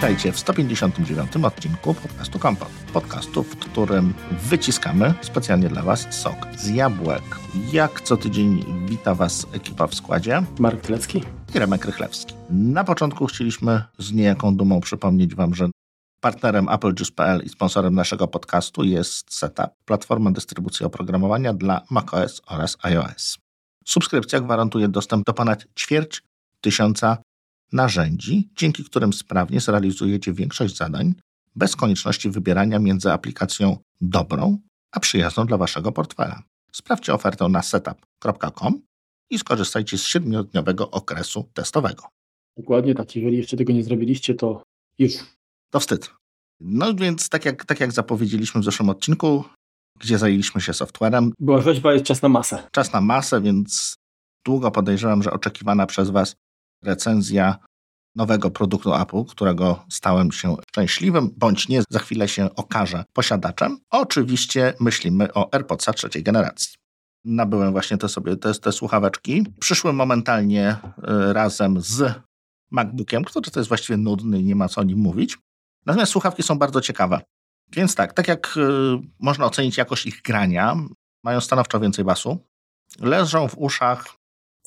Witajcie w 159 odcinku podcastu Kompot. Podcastu, w którym wyciskamy specjalnie dla Was sok z jabłek. Jak co tydzień wita Was ekipa w składzie. Mark Tlecki i Remek Rychlewski. Na początku chcieliśmy z niejaką dumą przypomnieć Wam, że partnerem AppleJuice.pl i sponsorem naszego podcastu jest Setup, platforma dystrybucji oprogramowania dla macOS oraz iOS. Subskrypcja gwarantuje dostęp do ponad ćwierć tysiąca narzędzi, dzięki którym sprawnie zrealizujecie większość zadań bez konieczności wybierania między aplikacją dobrą a przyjazną dla Waszego portfela. Sprawdźcie ofertę na setup.com i skorzystajcie z siedmiodniowego okresu testowego. Dokładnie tak. Jeżeli jeszcze tego nie zrobiliście, to już. To wstyd. No więc tak jak, tak jak zapowiedzieliśmy w zeszłym odcinku, gdzie zajęliśmy się softwarem. Była rzeźba, jest czas na masę. Czas na masę, więc długo podejrzewam, że oczekiwana przez Was recenzja nowego produktu Apple, którego stałem się szczęśliwym, bądź nie, za chwilę się okażę posiadaczem. Oczywiście myślimy o AirPodsa trzeciej generacji. Nabyłem właśnie te sobie te, te słuchaweczki. Przyszły momentalnie y, razem z MacBookiem, który to jest właściwie nudny i nie ma co o nim mówić. Natomiast słuchawki są bardzo ciekawe. Więc tak, tak jak y, można ocenić jakość ich grania, mają stanowczo więcej basu. Leżą w uszach,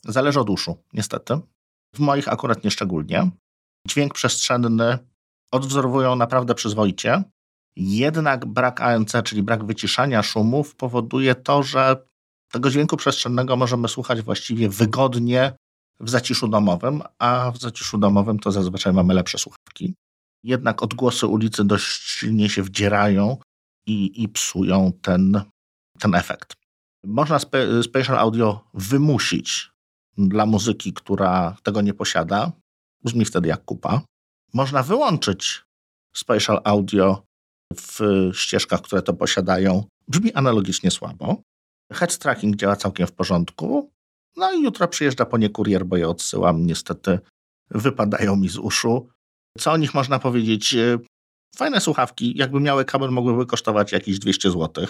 zależy od uszu, niestety. W moich akurat nieszczególnie. Dźwięk przestrzenny odwzorowują naprawdę przyzwoicie. Jednak brak ANC, czyli brak wyciszania szumów, powoduje to, że tego dźwięku przestrzennego możemy słuchać właściwie wygodnie w zaciszu domowym, a w zaciszu domowym to zazwyczaj mamy lepsze słuchawki. Jednak odgłosy ulicy dość silnie się wdzierają i, i psują ten, ten efekt. Można spe, Spatial Audio wymusić dla muzyki, która tego nie posiada. Brzmi wtedy jak kupa. Można wyłączyć Spatial Audio w ścieżkach, które to posiadają. Brzmi analogicznie słabo. Head tracking działa całkiem w porządku. No i jutro przyjeżdża po nie kurier, bo je odsyłam. Niestety wypadają mi z uszu. Co o nich można powiedzieć? E, fajne słuchawki. Jakby miały kabel, mogłyby kosztować jakieś 200 zł.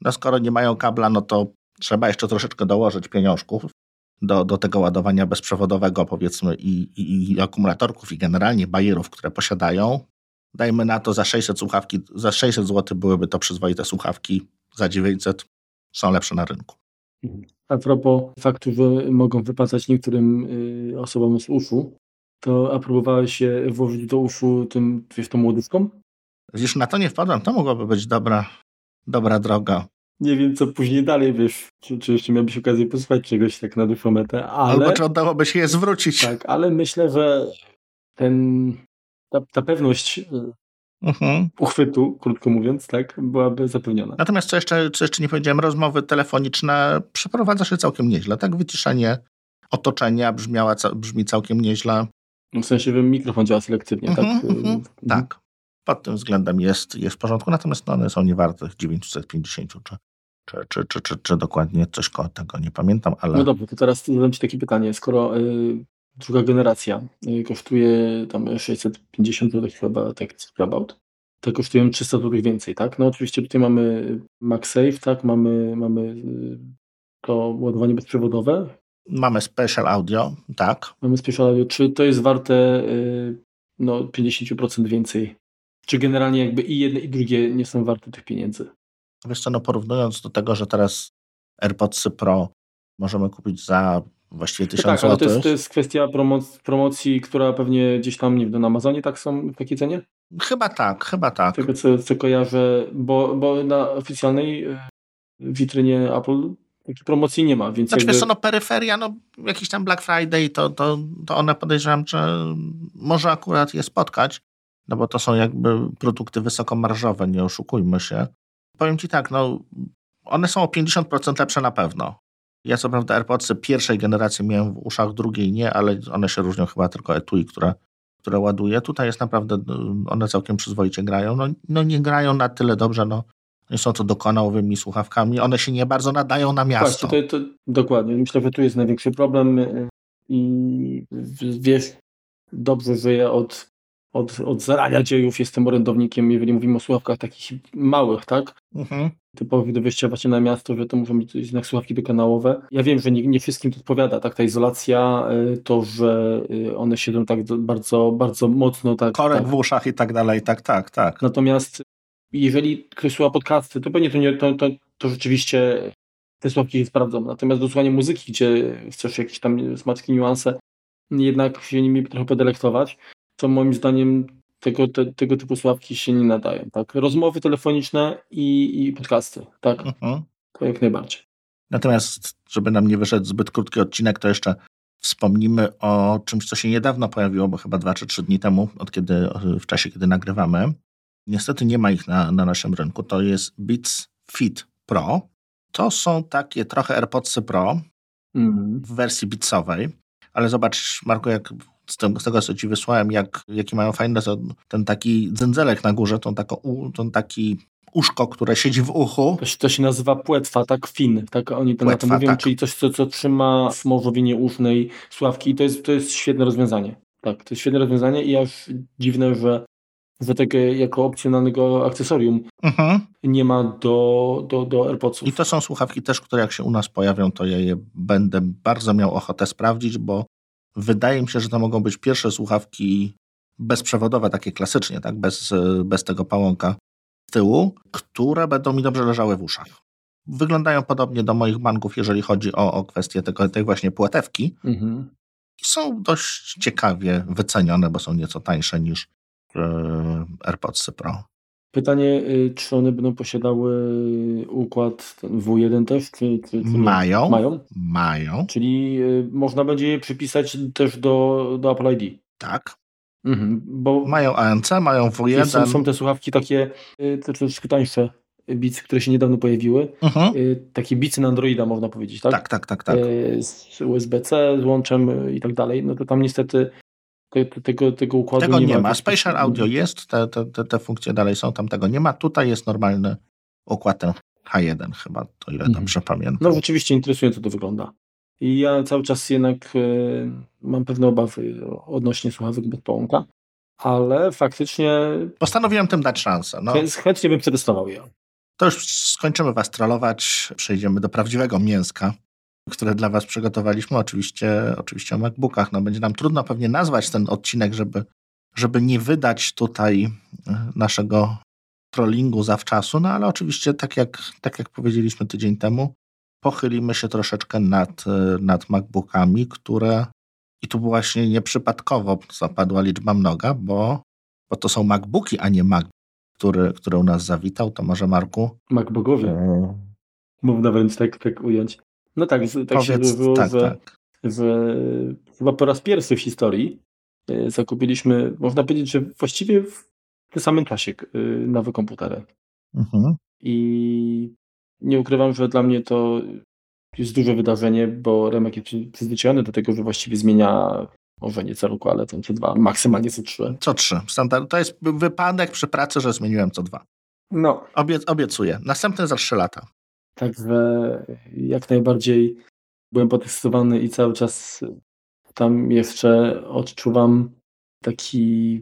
No skoro nie mają kabla, no to trzeba jeszcze troszeczkę dołożyć pieniążków do, do tego ładowania bezprzewodowego, powiedzmy, i, i, i akumulatorków, i generalnie bajerów, które posiadają. Dajmy na to za 600 słuchawki, za 600 zł byłyby to przyzwoite słuchawki, za 900 są lepsze na rynku. A propos faktu, że mogą wypadać niektórym y, osobom z uszu, to a próbowałeś się włożyć do uszu tym, wiesz, tą młodówką? Wiesz, na to nie wpadłem, to mogłaby być dobra, dobra droga. Nie wiem, co później dalej, wiesz, czy, czy jeszcze miałbyś okazję posłuchać czegoś tak na dyfometę, ale... Albo czy udałoby się je zwrócić. Tak, ale myślę, że ten, ta, ta pewność y, mhm. uchwytu, krótko mówiąc, tak, byłaby zapewniona. Natomiast co jeszcze, co jeszcze nie powiedziałem, rozmowy telefoniczne przeprowadza się całkiem nieźle, tak? Wyciszenie otoczenia brzmiała, brzmi całkiem nieźle. No w sensie, mikrofon działa selektywnie, tak? mhm, tak? Mhm. Tak. Pod tym względem jest, jest w porządku, natomiast no, one są niewarte 950 czy, czy, czy, czy, czy, czy dokładnie coś koło tego, nie pamiętam, ale... No dobrze, to teraz zadam Ci takie pytanie. Skoro y, druga generacja y, kosztuje tam 650 zł chyba, tak about, to kosztują 300 zł więcej, tak? No oczywiście tutaj mamy MagSafe, tak? Mamy, mamy y, to ładowanie bezprzewodowe. Mamy Special Audio, tak. Mamy Special Audio. Czy to jest warte y, no, 50% więcej? Czy generalnie jakby i jedne i drugie nie są warte tych pieniędzy? Wiesz co, no porównując do tego, że teraz AirPods Pro możemy kupić za właściwie 1000 tak, ale to jest, to jest kwestia promoc promocji, która pewnie gdzieś tam, nie wiem, na Amazonie tak są w takiej cenie? Chyba tak, chyba tak. Tego co, co kojarzę, bo, bo na oficjalnej e, witrynie Apple takiej promocji nie ma, więc Znaczy jakby... wiesz co, no peryferia, no jakiś tam Black Friday, to, to, to one podejrzewam, że może akurat je spotkać, no bo to są jakby produkty wysokomarżowe, nie oszukujmy się. Powiem Ci tak, no one są o 50% lepsze na pewno. Ja co prawda AirPodsy pierwszej generacji miałem w uszach, drugiej nie, ale one się różnią chyba tylko etui, które, które ładuję. Tutaj jest naprawdę, one całkiem przyzwoicie grają. No, no nie grają na tyle dobrze, no nie są to dokonałowymi słuchawkami. One się nie bardzo nadają na miasto. Właśnie, to, to, dokładnie. Myślę, że tu jest największy problem i wiesz dobrze, że je od, od, od zarania dziejów jestem orędownikiem, jeżeli mówimy o słuchawkach takich małych, tak? Mhm. Typowych do wyjścia właśnie na miasto, że to muszą być jednak słuchawki dokanałowe. Ja wiem, że nie, nie wszystkim to odpowiada, tak? Ta izolacja, y, to, że y, one siedzą tak bardzo, bardzo mocno, tak. Korek tak. w uszach i tak dalej, tak, tak, tak. Natomiast jeżeli ktoś słucha podcasty, to pewnie to, nie, to, to, to rzeczywiście te słuchawki się sprawdzą. Natomiast do słuchania muzyki, gdzie chcesz jakieś tam smaczki, niuanse, jednak się nimi trochę podelektować, to moim zdaniem tego, te, tego typu sławki się nie nadają. Tak? Rozmowy telefoniczne i, i podcasty. Tak? Mhm. To jak najbardziej. Natomiast, żeby nam nie wyszedł zbyt krótki odcinek, to jeszcze wspomnimy o czymś, co się niedawno pojawiło, bo chyba dwa czy trzy dni temu, od kiedy, w czasie, kiedy nagrywamy. Niestety nie ma ich na, na naszym rynku. To jest Beats Fit Pro. To są takie trochę AirPodsy Pro mhm. w wersji beatsowej. Ale zobacz, Marko, jak z tego, z tego co ci wysłałem, jak, jaki mają fajne, to ten taki dzędzelek na górze, to taką, ten taki uszko, które siedzi w uchu. To się, to się nazywa płetwa, tak fin, tak oni to płetwa, na to mówią, tak. czyli coś, co, co trzyma w morzowinie usznej sławki i to jest, to jest świetne rozwiązanie. Tak, to jest świetne rozwiązanie i aż dziwne, że że tego jako opcjonalnego akcesorium mhm. nie ma do, do, do AirPodsów. I to są słuchawki też, które jak się u nas pojawią, to ja je będę bardzo miał ochotę sprawdzić, bo wydaje mi się, że to mogą być pierwsze słuchawki bezprzewodowe, takie klasycznie, tak, bez, bez tego pałąka z tyłu, które będą mi dobrze leżały w uszach. Wyglądają podobnie do moich banków, jeżeli chodzi o, o kwestię tego, tej właśnie płetewki. Mhm. Są dość ciekawie wycenione, bo są nieco tańsze niż e, AirPods Pro. Pytanie, y, czy one będą posiadały układ W1 też? Czy, czy, czy mają. Mają? Mają. Czyli y, można będzie je przypisać też do, do Apple ID. Tak. Mhm, bo mają ANC, mają W1. Są, są te słuchawki takie y, te troszeczkę tańsze, bicy, które się niedawno pojawiły. Mhm. Takie bicy na Androida można powiedzieć, tak? Tak, tak, tak. tak. Z USB-C, z łączem i tak dalej. No to tam niestety te, tego, tego układu tego nie, nie ma. ma. Spatial Audio jest, te, te, te, funkcje dalej są, tam tego nie ma. Tutaj jest normalny układ ten H1 chyba, to ile mhm. dobrze pamiętam. No rzeczywiście interesująco to wygląda. I ja cały czas jednak y, mam pewne obawy odnośnie słuchawek bez połąka, ale faktycznie... Postanowiłem tym dać szansę. No. Chętnie bym przetestował je. To już skończymy was trollować, przejdziemy do prawdziwego mięska które dla Was przygotowaliśmy, oczywiście, oczywiście o MacBookach. No, będzie nam trudno pewnie nazwać ten odcinek, żeby, żeby nie wydać tutaj e, naszego trollingu zawczasu, no ale oczywiście, tak jak, tak jak powiedzieliśmy tydzień temu, pochylimy się troszeczkę nad, e, nad MacBookami, które i tu właśnie nieprzypadkowo zapadła liczba mnoga, bo, bo to są MacBooki, a nie Mac, który, który u nas zawitał. To może Marku? MacBookowie. E... Można wręcz tak, tak ująć. No tak, tak Powiedz, się było, tak, że, tak. chyba po raz pierwszy w historii e, zakupiliśmy, można powiedzieć, że właściwie w tym samym czasie e, nowe komputery. Mhm. I nie ukrywam, że dla mnie to jest duże wydarzenie, bo Remek jest przyzwyczajony do tego, że właściwie zmienia może nie co roku, ale co dwa, maksymalnie co trzy. Co trzy. Standard. To jest wypadek przy pracy, że zmieniłem co dwa. No. Obiec, obiecuję. Następny za trzy lata. Także jak najbardziej byłem podekscytowany i cały czas tam jeszcze odczuwam taki,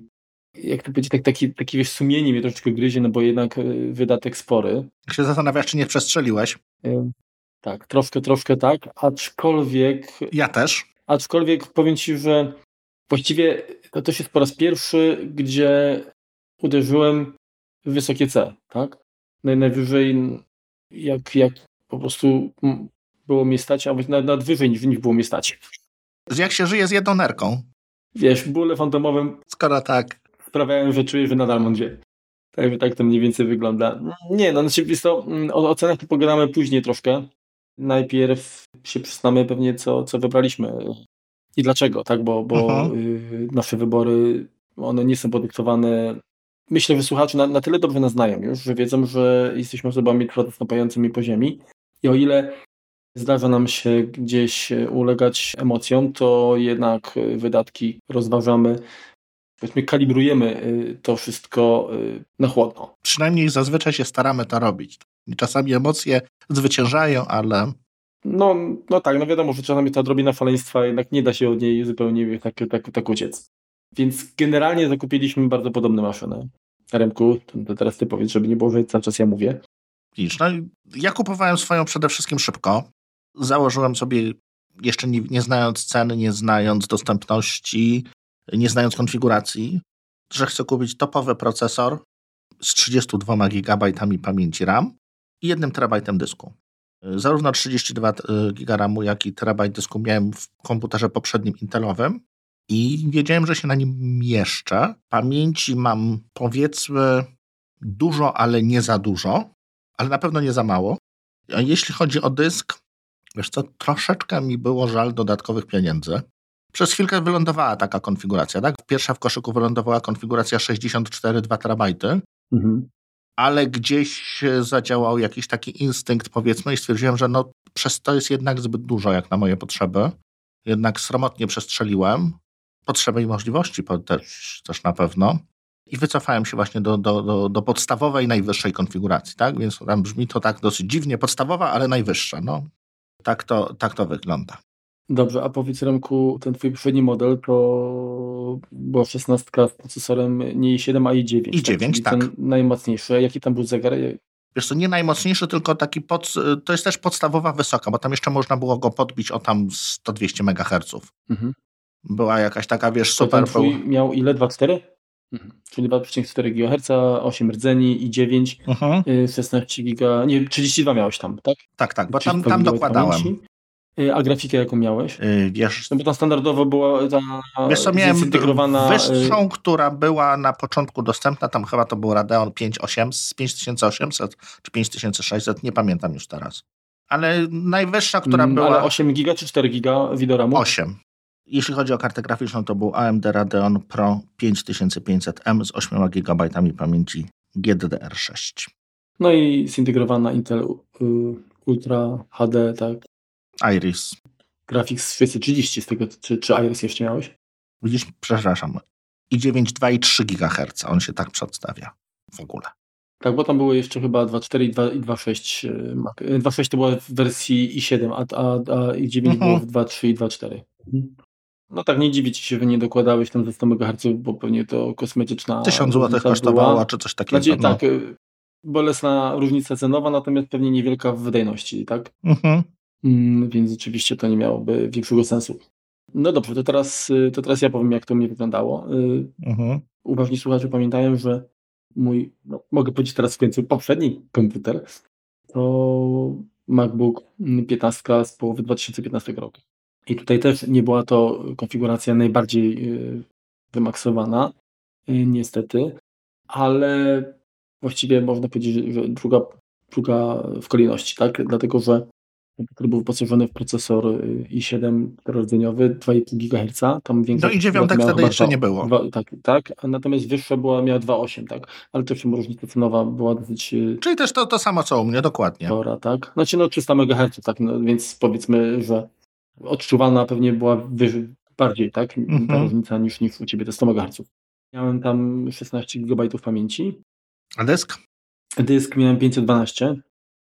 jak to powiedzieć, tak, taki, taki wiesz, sumienie mnie troszeczkę gryzie, no bo jednak e, wydatek spory. Jak się zastanawiasz, czy nie przestrzeliłeś? E, tak, troszkę, troszkę tak, aczkolwiek... Ja też. Aczkolwiek powiem Ci, że właściwie to też jest po raz pierwszy, gdzie uderzyłem w wysokie C, tak? Najwyżej jak, jak po prostu było mnie stać, a nawet, nawet wyżej niż, niż było mnie stać. Jak się żyje z jedną nerką? Wiesz, bóle fantomowym Skoro tak. sprawiają, że czuję, że nadal mam dwie. Także tak to mniej więcej wygląda. Nie, no znaczy, jest to, mm, o, o cenach pogadamy później troszkę. Najpierw się przyznamy pewnie, co, co wybraliśmy i dlaczego, tak? Bo, bo y, nasze wybory, one nie są podyktowane myślę, że słuchacze na, na tyle dobrze nas znają już, że wiedzą, że jesteśmy osobami trwale stąpającymi po ziemi i o ile zdarza nam się gdzieś ulegać emocjom, to jednak wydatki rozważamy, powiedzmy kalibrujemy y, to wszystko na chłodno. Przynajmniej zazwyczaj się staramy to robić. Czasami emocje zwyciężają, ale... No, no tak, no wiadomo, że czasami ta odrobina faleństwa jednak nie da się od niej zupełnie tak, tak, tak uciec. Więc generalnie zakupiliśmy bardzo podobne maszyny. Remku, to teraz ty powiedz, żeby nie było, że cały czas ja mówię. No, ja kupowałem swoją przede wszystkim szybko. Założyłem sobie, jeszcze nie, nie znając ceny, nie znając dostępności, nie znając konfiguracji, że chcę kupić topowy procesor z 32 GB pamięci RAM i 1 TB dysku. Zarówno 32 GB RAMu, jak i terabajt dysku miałem w komputerze poprzednim Intelowym i wiedziałem, że się na nim mieszczę. Pamięci mam powiedzmy dużo, ale nie za dużo, ale na pewno nie za mało. A jeśli chodzi o dysk, wiesz co, troszeczkę mi było żal dodatkowych pieniędzy. Przez chwilkę wylądowała taka konfiguracja, tak? Pierwsza w koszyku wylądowała konfiguracja 64 2 terabajty, mhm. ale gdzieś zadziałał jakiś taki instynkt, powiedzmy, i stwierdziłem, że no, przez to jest jednak zbyt dużo jak na moje potrzeby. Jednak sromotnie przestrzeliłem. Potrzeby i możliwości też, też na pewno. I wycofałem się właśnie do, do, do, do, podstawowej, najwyższej konfiguracji, tak? Więc tam brzmi to tak dosyć dziwnie, podstawowa, ale najwyższa. No, tak to, tak to wygląda. Dobrze, a powiedz Remku, ten twój poprzedni model to była 16 z procesorem nie i7, a i9. i9, tak. Ten najmocniejszy. Jaki tam był zegar? Wiesz co, nie najmocniejszy, tylko taki pod, to jest też podstawowa wysoka, bo tam jeszcze można było go podbić o tam 100-200 MHz. Mhm. Była jakaś taka, wiesz, super... To ten twój miał ile? 2,4? Mhm. Czyli 2,4 GHz, 8 rdzeni i 9, mhm. 16 giga, nie, 32 miałeś tam, tak? Tak, tak, bo tam, tam dokładałem. Y, a grafikę jaką miałeś? Yy, wiesz, no bo tam standardowo była ta wiesz co, miałem zintegrowana... wyższą, która była na początku dostępna, tam chyba to był Radeon 5800, 5800 czy 5600, nie pamiętam już teraz. Ale najwyższa, która mm, była... Ale 8 giga czy 4 giga widoramu? 8. Jeśli chodzi o kartę graficzną, to był AMD Radeon Pro 5500M z 8 GB pamięci GDDR6. No i zintegrowana Intel y, Ultra HD, tak? Iris. Graphics 630 z tego, czy, czy Iris jeszcze miałeś? Widzisz, przepraszam. I 9, 2 i 3 GHz, on się tak przedstawia w ogóle. Tak, bo tam było jeszcze chyba 2.4 i 2.6. 2.6 y, to była w wersji i7, a, a, a i9 mhm. było w 2.3 i 2.4. No tak, nie dziwi ci się, że nie dokładałeś tam ze 100 MHz, bo pewnie to kosmetyczna. 1000 zł kosztowała, czy coś takiego. Znaczy, no. Tak, y, bolesna różnica cenowa, natomiast pewnie niewielka w wydajności, tak? Mhm. Mm, więc oczywiście to nie miałoby większego sensu. No dobrze, to teraz, y, to teraz ja powiem, jak to mnie wyglądało. Mhm. Uważni słuchacze pamiętają, że mój, no, mogę powiedzieć teraz w końcu, poprzedni komputer to MacBook 15 z połowy 2015 roku. I tutaj też nie była to konfiguracja najbardziej y, wymaksowana, y, niestety, ale właściwie można powiedzieć, że druga, druga w kolejności, tak? Dlatego, że komputer był wyposażony w procesor y, i7 rdzeniowy 2,5 GHz. Tam no i dziewiątek wtedy jeszcze 2, nie było. 2, tak, tak, a natomiast wyższa była, miała 2,8, tak, ale też różnica cenowa była dosyć... Czyli też to, to samo co u mnie, dokładnie. Spora, tak. Znaczy no 300 MHz, tak, no, więc powiedzmy, że odczuwalna pewnie była wyżej, bardziej, tak? Mhm. Ta różnica niż, niż u Ciebie, te 100 MHz. Miałem tam 16 GB pamięci. A dysk? Dysk miałem 512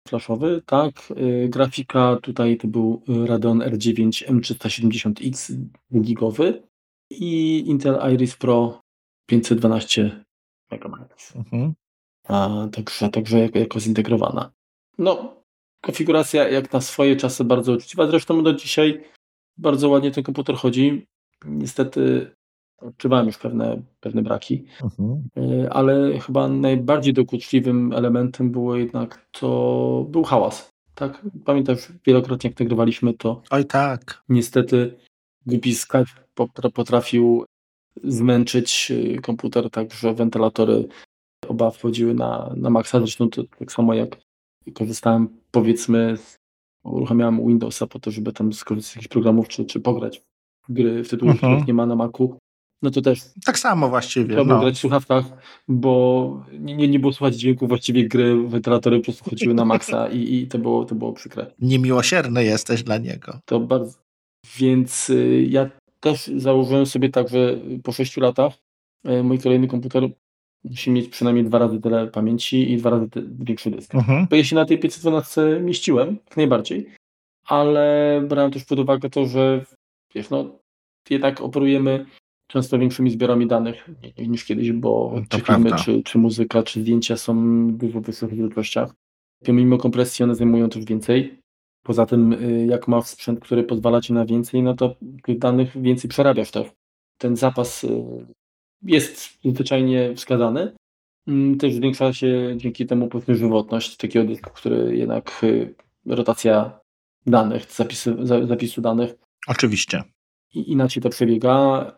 flashowy, tak. Yy, grafika tutaj to był Radeon R9 M370X gigowy i Intel Iris Pro 512 MB. Mhm. A, także, także jako, jako zintegrowana. No, konfiguracja jak na swoje czasy bardzo uczciwa. Zresztą do dzisiaj bardzo ładnie ten komputer chodzi. Niestety odczuwałem już pewne, pewne braki, mhm. E, ale chyba najbardziej dokuczliwym elementem było jednak to był hałas. Tak? Pamiętam wielokrotnie jak nagrywaliśmy to. Oj tak. Niestety głupi Skype potrafił zmęczyć e, komputer tak, że wentylatory oba wchodziły na, na maksa. Zresztą to tak samo jak korzystałem powiedzmy, uruchamiałem Windowsa po to, żeby tam skorzystać z jakichś programów, czy, czy pograć w gry, w tytułach, mhm. których nie ma na Macu. No to też. Tak samo właściwie. Trzeba no. grać w słuchawkach, bo nie, nie było słuchać dźwięku właściwie gry, wentylatory po prostu chodziły na maksa i, i to, było, to było przykre. Niemiłosierny jesteś dla niego. To bardzo. Więc y, ja też założyłem sobie tak, że po 6 latach y, mój kolejny komputer musi mieć przynajmniej dwa razy tyle pamięci i dwa razy większy dysk. Mhm. Bo ja się na tej 512 mieściłem, jak najbardziej, ale brałem też pod uwagę to, że wiesz, no jednak operujemy często większymi zbiorami danych niż kiedyś, bo To czy filmy, czy, czy muzyka, czy zdjęcia są dużo wyższych wielkościach. Pomimo kompresji one zajmują też więcej. Poza tym, y, jak masz sprzęt, który pozwala ci na więcej, no to tych danych więcej przerabiasz też. Ten zapas y, jest zwyczajnie wskazany. Mm, Też zwiększa się dzięki temu powiedzmy żywotność takiego dysku, który jednak y, rotacja danych, zapisy, za- zapisu danych Oczywiście. i inaczej to przebiega.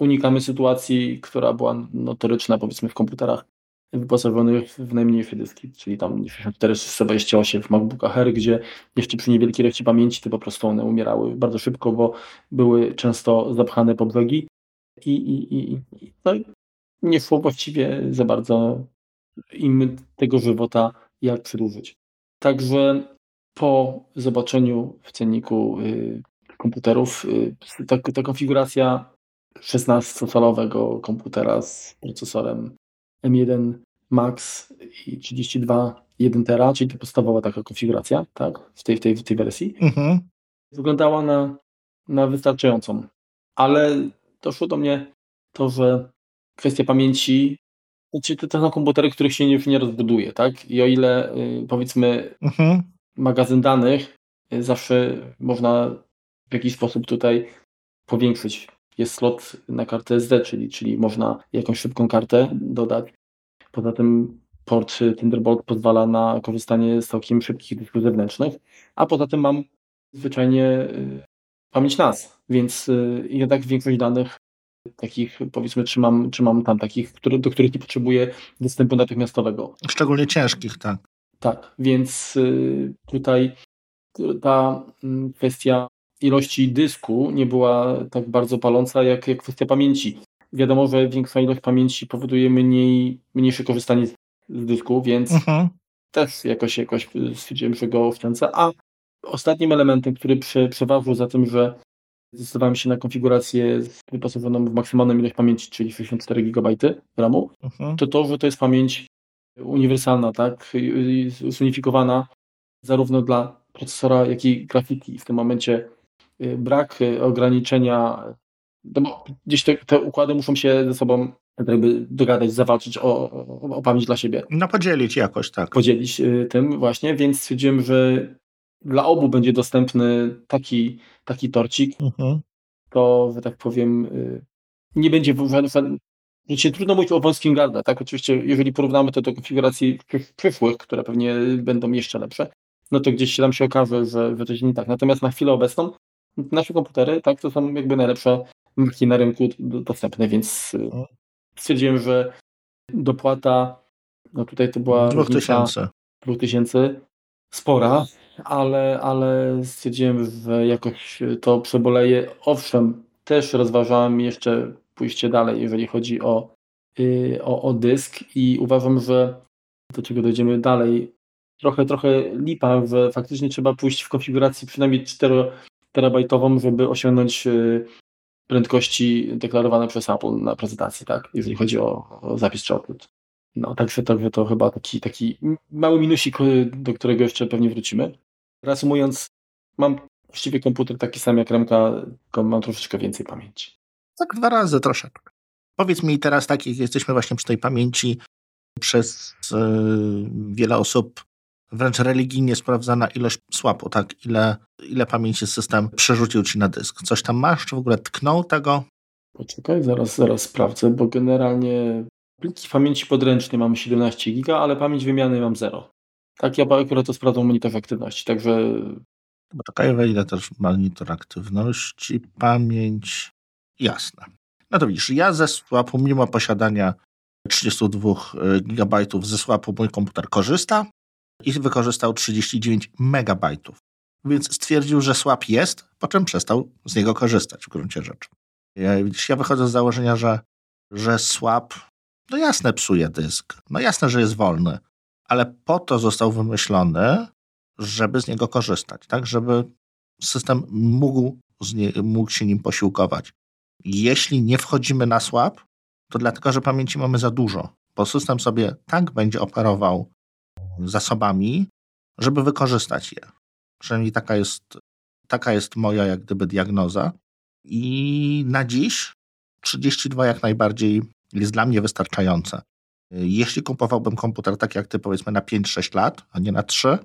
Unikamy sytuacji, która była notoryczna powiedzmy w komputerach wyposażonych w najmniejsze dyski, czyli tam 64 628 w MacBookach Air, gdzie jeszcze przy niewielkiej ilości pamięci to po prostu one umierały bardzo szybko, bo były często zapchane po brzegi i, i, i, i no, nie szło właściwie za bardzo im tego żywota jak przedłużyć. Także po zobaczeniu w cenniku y, komputerów y, ta, ta konfiguracja 16-calowego komputera z procesorem M1 Max i 32 1 tera, czyli to podstawowa taka konfiguracja, tak, w tej, w tej, w tej wersji, Mhm. wyglądała na, na wystarczającą. Ale doszło do mnie to, że kwestia pamięci, znaczy to, to są komputery, których się już nie rozbuduje, tak? I o ile y, powiedzmy Mhm. magazyn danych y, zawsze można w jakiś sposób tutaj powiększyć. Jest slot na kartę SD, czyli, czyli można jakąś szybką kartę dodać. Poza tym port Thunderbolt pozwala na korzystanie z całkiem szybkich dysków zewnętrznych, a poza tym mam zwyczajnie y, pamięć NAS, więc y, jednak większość danych takich powiedzmy trzymam, trzymam tam takich, które, do których nie potrzebuję dostępu natychmiastowego. Szczególnie ciężkich, tak. Tak, więc y, tutaj ta mm, kwestia ilości dysku nie była tak bardzo paląca jak, jak kwestia pamięci. Wiadomo, że większa ilość pamięci powoduje mniej, mniejsze korzystanie z, z dysku, więc Mhm. też jakoś, jakoś stwierdziłem, że go oszczędzę. A ostatnim elementem, który prze, przeważył za tym, że zdecydowałem się na konfigurację wyposażoną w maksymalną ilość pamięci, czyli 64 GB RAMu, Mhm. to to, że to jest pamięć uniwersalna, tak, zunifikowana zarówno dla procesora, jak i grafiki. I w tym momencie y, brak y, ograniczenia, no bo gdzieś te, te układy muszą się ze sobą jakby dogadać, zawalczyć o, o, o pamięć dla siebie, No podzielić jakoś, tak. podzielić y, tym właśnie, więc stwierdziłem, że dla obu będzie dostępny taki, taki torcik, Mhm. to, że tak powiem, y, nie będzie Wiecie, trudno mówić o wąskim gardle, tak? Oczywiście, jeżeli porównamy to do konfiguracji przy- przyszłych, które pewnie będą jeszcze lepsze, no to gdzieś tam się okaże, że, że jest nie tak. Natomiast na chwilę obecną nasze komputery, tak, to są jakby najlepsze marki na rynku dostępne, więc y, stwierdziłem, że dopłata, no tutaj to była Dwóch różnica tysięcy. 2000 spora, ale, ale stwierdziłem, że jakoś to przeboleję. Owszem, też rozważałem jeszcze pójście dalej, jeżeli chodzi o, yy, o, o dysk i uważam, że do czego dojdziemy dalej, trochę, trochę lipa, że faktycznie trzeba pójść w konfiguracji przynajmniej 4 terabajtową, żeby osiągnąć yy, prędkości deklarowane przez Apple na prezentacji, tak, jeżeli chodzi o, o zapis czy output. No, także, także to chyba taki, taki mały minusik, y, do którego jeszcze pewnie wrócimy. Reasumując, mam właściwie komputer taki sam jak Remka, tylko mam troszeczkę więcej pamięci. Tak dwa razy troszeczkę. Powiedz mi teraz tak, jak jesteśmy właśnie przy tej pamięci, przez e, wiele osób wręcz religijnie sprawdzana ilość słapu, tak? Ile, ile pamięci system przerzucił ci na dysk? Coś tam masz? Czy w ogóle tknął tego? Poczekaj, zaraz, zaraz sprawdzę, bo generalnie pliki pamięci podręcznej mam 17 giga, ale pamięć wymiany mam 0. Tak, ja akurat to sprawdzam w monitorze aktywności, także Bo czekaj, wejdę też monitor aktywności, pamięć. Jasne. No to widzisz, ja ze słapu, mimo posiadania 32 GB ze słapu, mój komputer korzysta i wykorzystał 39 MB. Więc stwierdził, że słab jest, po czym przestał z niego korzystać w gruncie rzeczy. Ja, widzisz, ja wychodzę z założenia, że, że słab, no jasne, psuje dysk. No jasne, że jest wolny, ale po to został wymyślony, żeby z niego korzystać, tak? Żeby system mógł, nie, mógł się nim posiłkować. Jeśli nie wchodzimy na słab, to dlatego, że pamięci mamy za dużo, bo system sobie tak będzie operował zasobami, żeby wykorzystać je. Przynajmniej taka jest, taka jest moja jak gdyby diagnoza. I na dziś 32 jak najbardziej jest dla mnie wystarczające. Jeśli kupowałbym komputer tak jak ty, powiedzmy na 5-6 lat, a nie na 3,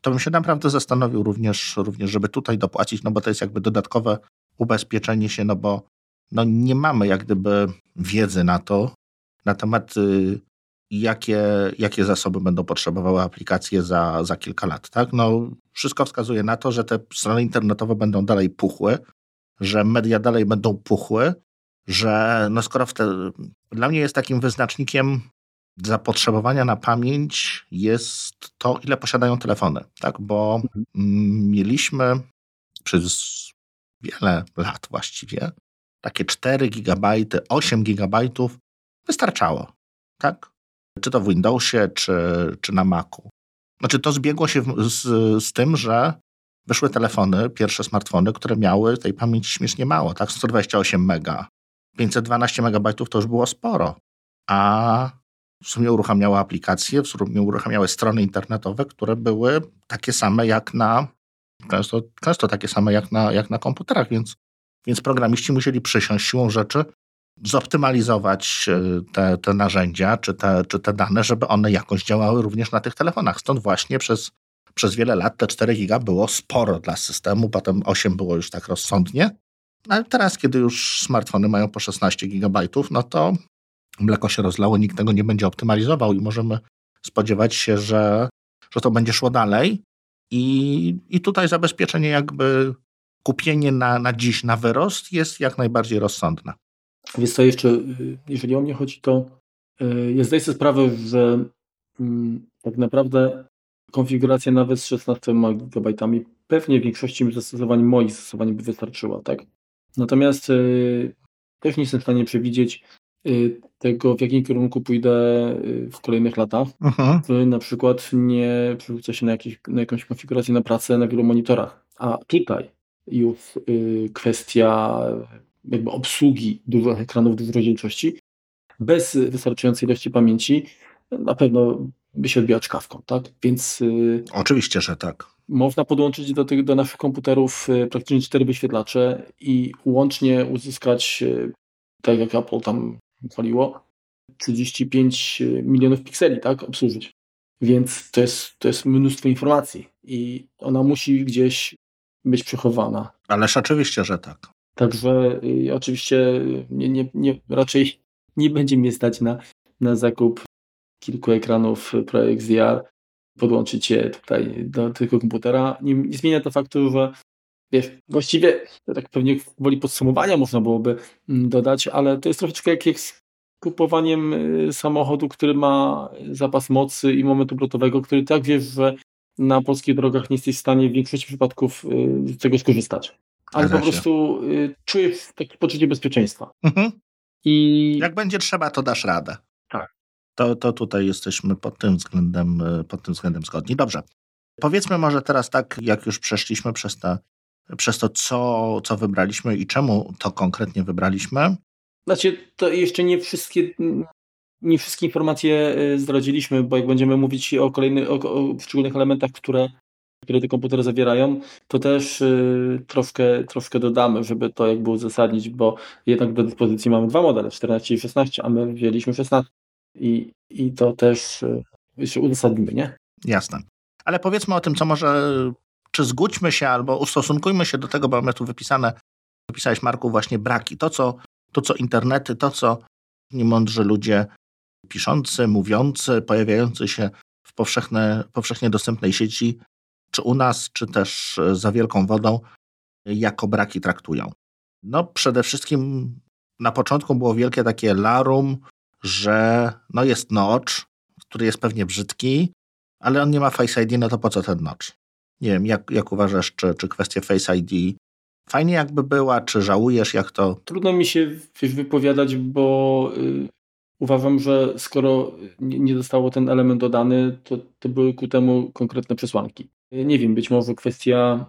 to bym się naprawdę zastanowił również, również, żeby tutaj dopłacić, no bo to jest jakby dodatkowe ubezpieczenie się, no bo no nie mamy jak gdyby wiedzy na to, na temat y, jakie, jakie zasoby będą potrzebowały aplikacje za, za kilka lat. Tak? No, wszystko wskazuje na to, że te strony internetowe będą dalej puchły, że media dalej będą puchły, że no skoro te, dla mnie jest takim wyznacznikiem zapotrzebowania na pamięć jest to, ile posiadają telefony. Tak? Bo mhm. mieliśmy przez wiele lat właściwie takie 4 GB, 8 GB wystarczało. Tak? Czy to w Windowsie, czy, czy na Macu. Znaczy to zbiegło się z, z tym, że wyszły telefony, pierwsze smartfony, które miały tej pamięci śmiesznie mało, tak? 128 mega. 512 MB to już było sporo. A w sumie uruchamiały aplikacje, w sumie uruchamiały strony internetowe, które były takie same jak na, często, często takie same jak na, jak na komputerach, więc, więc programiści musieli przysiąść siłą rzeczy, zoptymalizować e, te, te narzędzia czy te, czy te dane, żeby one jakoś działały również na tych telefonach. Stąd właśnie przez, przez wiele lat te 4 giga było sporo dla systemu, potem 8 było już tak rozsądnie. Ale teraz, kiedy już smartfony mają po 16 gigabajtów, no to mleko się rozlało, nikt tego nie będzie optymalizował i możemy spodziewać się, że, że to będzie szło dalej. I, I tutaj zabezpieczenie jakby kupienie na, na dziś na wyrost jest jak najbardziej rozsądne. Więc to jeszcze, y, jeżeli o mnie chodzi, to y, ja zdaję sobie sprawę, że mm, tak naprawdę konfiguracja nawet z 16 GB pewnie w większości zastosowań moich zastosowań by wystarczyła, tak? Natomiast y, też nie jestem w stanie przewidzieć tego, w jakim kierunku pójdę w kolejnych latach. Aha. Na przykład nie przerzucę się na, jakieś, na jakąś konfigurację na pracę na wielu monitorach. A tutaj już kwestia jakby obsługi dużych ekranów, dużej rozdzielczości, bez wystarczającej ilości pamięci, na pewno by się odbijał czkawką, tak? Więc... Y, Oczywiście, że tak. Można podłączyć do, tych, do naszych komputerów y, praktycznie cztery wyświetlacze i łącznie uzyskać, y, tak jak Apple tam chwaliło, 35 milionów pikseli, tak? Obsłużyć. Więc to jest, to jest mnóstwo informacji i ona musi gdzieś być przechowana. Ależ oczywiście, że tak. Także y, oczywiście nie, nie, nie, raczej nie będzie mnie stać na, na zakup kilku ekranów Pro XDR, podłączyć je tutaj do tego komputera. Nie, nie zmienia to faktu, że wiesz, właściwie tak pewnie woli podsumowania można byłoby mm, dodać, ale to jest troszeczkę jak z kupowaniem y, samochodu, który ma zapas mocy i momentu obrotowego, który tak wiesz, że na polskich drogach nie jesteś w stanie w większości przypadków y, z tego skorzystać ale po prostu y, czuję takie poczucie bezpieczeństwa. Mhm. I jak będzie trzeba, to dasz radę. Tak. To, to tutaj jesteśmy pod tym względem, pod tym względem zgodni. Dobrze. Powiedzmy może teraz tak, jak już przeszliśmy przez, te, przez to, co, co wybraliśmy i czemu to konkretnie wybraliśmy. Znaczy, to jeszcze nie wszystkie, nie wszystkie informacje y, zdradziliśmy, bo jak będziemy mówić o kolejnych, o, o poszczególnych elementach, które które te komputery zawierają, to też y, troszkę, troszkę dodamy, żeby to jakby uzasadnić, bo jednak do dyspozycji mamy dwa modele, 14 i 16, a my wzięliśmy 16 i, i to też y, jeszcze uzasadnimy, nie? Jasne. Ale powiedzmy o tym, co może, czy zgódźmy się albo ustosunkujmy się do tego, bo mamy tu wypisane, wypisałeś Marku właśnie braki. To, co, to, co internety, to, co niemądrzy ludzie piszący, mówiący, pojawiający się w powszechne, powszechnie dostępnej sieci czy u nas, czy też e, za wielką wodą, jako braki traktują. No przede wszystkim na początku było wielkie takie larum, że no jest notch, który jest pewnie brzydki, ale on nie ma Face ID, no to po co ten notch? Nie wiem, jak, jak uważasz, czy, czy kwestia Face ID fajnie jakby była, czy żałujesz, jak to... Trudno mi się wypowiadać, bo y, uważam, że skoro nie, zostało ten element dodany, to, to były ku temu konkretne przesłanki. Nie wiem, być może kwestia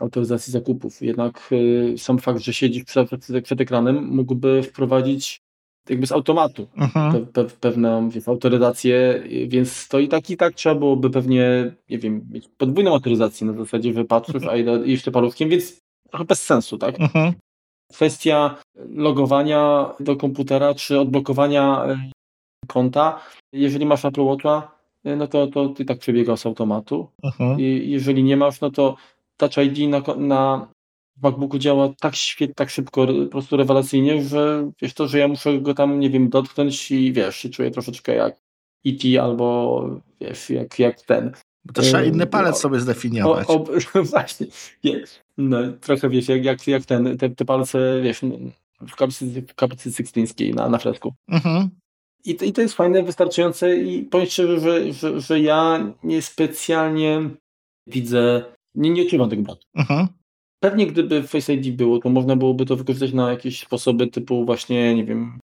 autoryzacji zakupów. Jednak y, sam fakt, że siedzisz przed, przed ekranem, mógłby wprowadzić jakby z automatu mhm. pe, pe, pewną wiesz, autoryzację, więc to i tak i tak trzeba byłoby pewnie, nie wiem, mieć podwójną autoryzację na zasadzie wypatrzysz, a i jeszcze parówkiem, więc trochę bez sensu, tak? Mhm. kwestia logowania do komputera czy odblokowania e, konta. Jeżeli masz Apple Watcha, e, no to, to ty tak przebiega z automatu. Mhm. I jeżeli nie masz, no to Touch ID na, na MacBooku działa tak świetnie, tak szybko, po prostu rewelacyjnie, że wiesz to, że ja muszę go tam, nie wiem, dotknąć i wiesz, się czuję troszeczkę jak E.T. albo wiesz, jak, jak ten. Bo to trzeba inny palec sobie zdefiniować. O, o, właśnie, nie, no, trochę wiesz, jak, jak, jak ten, te, te palce, wiesz, w kaplicy, w kaplicy na, na fresku. Mhm. I to, I to jest fajne, wystarczające i powiem szczerze, że, że, że ja niespecjalnie widzę, nie, nie odczuwam tego braku. Mhm. Pewnie gdyby Face ID było, to można byłoby to wykorzystać na jakieś sposoby typu właśnie, nie wiem,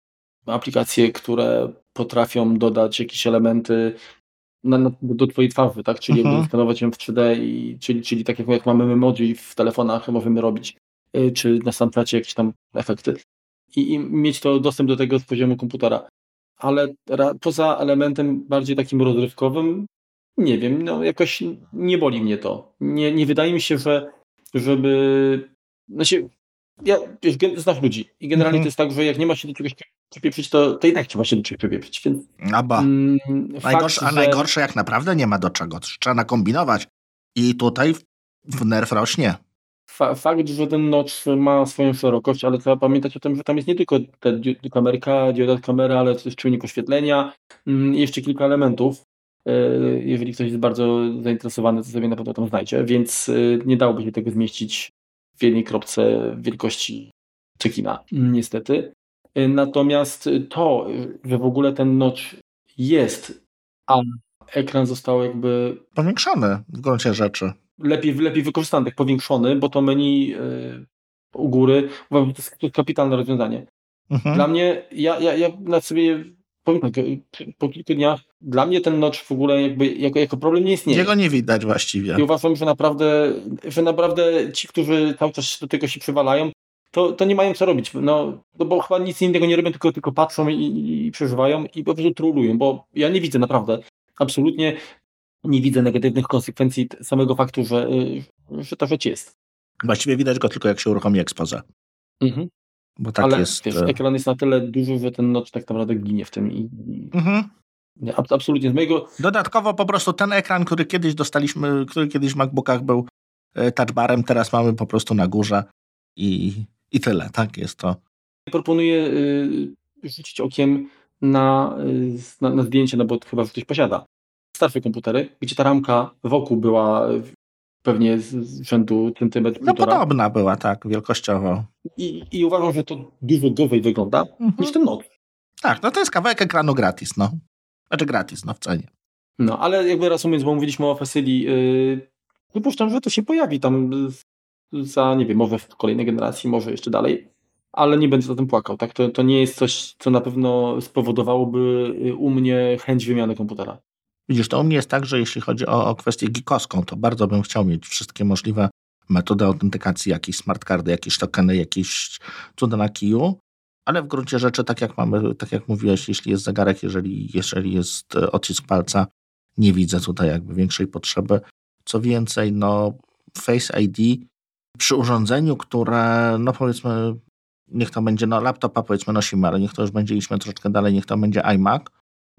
aplikacje, które potrafią dodać jakieś elementy na, na, do twojej twarzy, tak? Czyli Mhm. skanować ją w 3D, i, czyli, czyli tak jak, mamy emoji w telefonach, możemy robić, y, czy na Snapchacie jakieś tam efekty. I, I mieć to dostęp do tego z poziomu komputera. Ale ra, poza elementem bardziej takim rozrywkowym, nie wiem, no jakoś nie boli mnie to. Nie, nie wydaje mi się, że żeby... Znaczy, ja, wiesz, znasz ludzi i generalnie Mhm. to jest tak, że jak nie ma się do czegoś przepieprzyć, to, to i tak trzeba się do czegoś przepieprzyć, więc Aba. mm, Najgorsze, fakt, a że- najgorsze jak naprawdę nie ma do czego. Trzeba nakombinować. I tutaj w- nerw rośnie. Fa fakt, że ten notch ma swoją szerokość, ale trzeba pamiętać o tym, że tam jest nie tylko ta kamerka, dioda kamera, ale też czujnik oświetlenia mm, i jeszcze kilka elementów. E, Jeżeli ktoś jest bardzo zainteresowany, to sobie na pewno tam znajdzie, więc e, nie dałoby się tego zmieścić w jednej kropce wielkości czekina, niestety. E, Natomiast to, że w ogóle ten notch jest, a ekran został jakby Powiększony w gruncie rzeczy. lepiej, lepiej wykorzystany, tak powiększony, bo to menu y, u góry, uważam, to jest, kapitalne rozwiązanie. Mhm. Dla mnie, ja, ja, ja na sobie powiem tak, po kilku dniach, dla mnie ten notch w ogóle jakby jako, jako problem nie istnieje. Jego nie widać właściwie. I uważam, że naprawdę, że naprawdę ci, którzy cały czas do tego się przywalają, to, to nie mają co robić. No, no bo chyba nic innego nie robią, tylko, tylko patrzą i, i, przeżywają i po prostu trolują, bo ja nie widzę naprawdę, absolutnie nie widzę negatywnych konsekwencji samego faktu, że, y, że ta rzecz jest. Właściwie widać go tylko jak się uruchomi expose. Bo tak Ale jest. wiesz, e, ekran jest na tyle duży, że ten notch tak naprawdę ginie w tym i, Mhm. nie, ab- absolutnie z mojego Dodatkowo po prostu ten ekran, który kiedyś dostaliśmy, który kiedyś w MacBookach był e, touchbarem, teraz mamy po prostu na górze i, i tyle, tak jest to. proponuję y, rzucić okiem na, y, na, na zdjęcie, no bo chyba ktoś posiada starsze komputery, gdzie ta ramka wokół była pewnie z, z rzędu centymetr, No półtora. podobna była, tak, wielkościowo. I, I uważam, że to dużo gorzej wygląda Mhm. niż ten notch. Tak, no to jest kawałek ekranu gratis, no. Znaczy gratis, no w cenie. No, ale jakby reasumując, bo mówiliśmy o Facili, yy, przypuszczam, że to się pojawi tam za, nie wiem, może w kolejnej generacji, może jeszcze dalej, ale nie będę za tym płakał, tak? To, to nie jest coś, co na pewno spowodowałoby u mnie chęć wymiany komputera. Widzisz, to u mnie jest tak, że jeśli chodzi o, o kwestię gikowską, to bardzo bym chciał mieć wszystkie możliwe metody autentykacji, jakieś smartcardy, jakieś tokeny, jakieś cuda na kiju, ale w gruncie rzeczy, tak jak mamy, tak jak mówiłeś, jeśli jest zegarek, jeżeli, jeżeli jest e, odcisk palca, nie widzę tutaj jakby większej potrzeby. Co więcej, no Face ID przy urządzeniu, które, no powiedzmy, niech to będzie, no laptopa powiedzmy nosimy, ale niech to już będzie, idźmy troszeczkę dalej, niech to będzie iMac,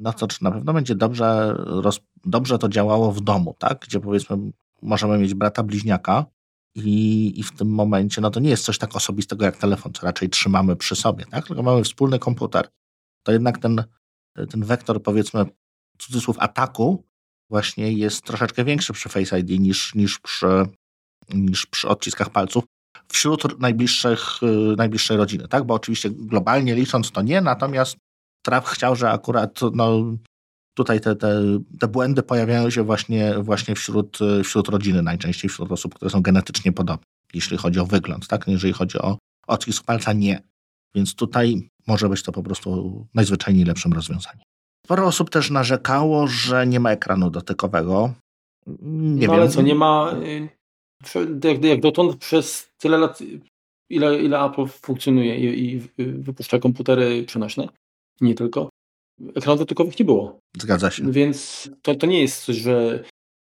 no to na pewno będzie dobrze, roz, dobrze to działało w domu, tak? Gdzie powiedzmy możemy mieć brata bliźniaka i, i w tym momencie, no to nie jest coś tak osobistego jak telefon, co raczej trzymamy przy sobie, tak? Tylko mamy wspólny komputer. To jednak ten, ten wektor powiedzmy cudzysłów ataku właśnie jest troszeczkę większy przy Face ID niż, niż, przy, niż przy odciskach palców wśród najbliższych, y, najbliższej rodziny, tak? Bo oczywiście globalnie licząc to nie, natomiast Traf chciał, że akurat no, tutaj te, te, te błędy pojawiają się właśnie, właśnie wśród, wśród rodziny, najczęściej wśród osób, które są genetycznie podobne, jeśli chodzi o wygląd, tak? Jeżeli chodzi o odcisk palca, nie. Więc tutaj może być to po prostu najzwyczajniej lepszym rozwiązaniem. Sporo osób też narzekało, że nie ma ekranu dotykowego. Nie no wiem. ale co, nie ma, y, jak, jak dotąd przez tyle lat, ile, ile Apple funkcjonuje i, i wypuszcza komputery przenośne, nie tylko, ekranów dotykowych nie było. Zgadza się. Więc to, to nie jest coś, że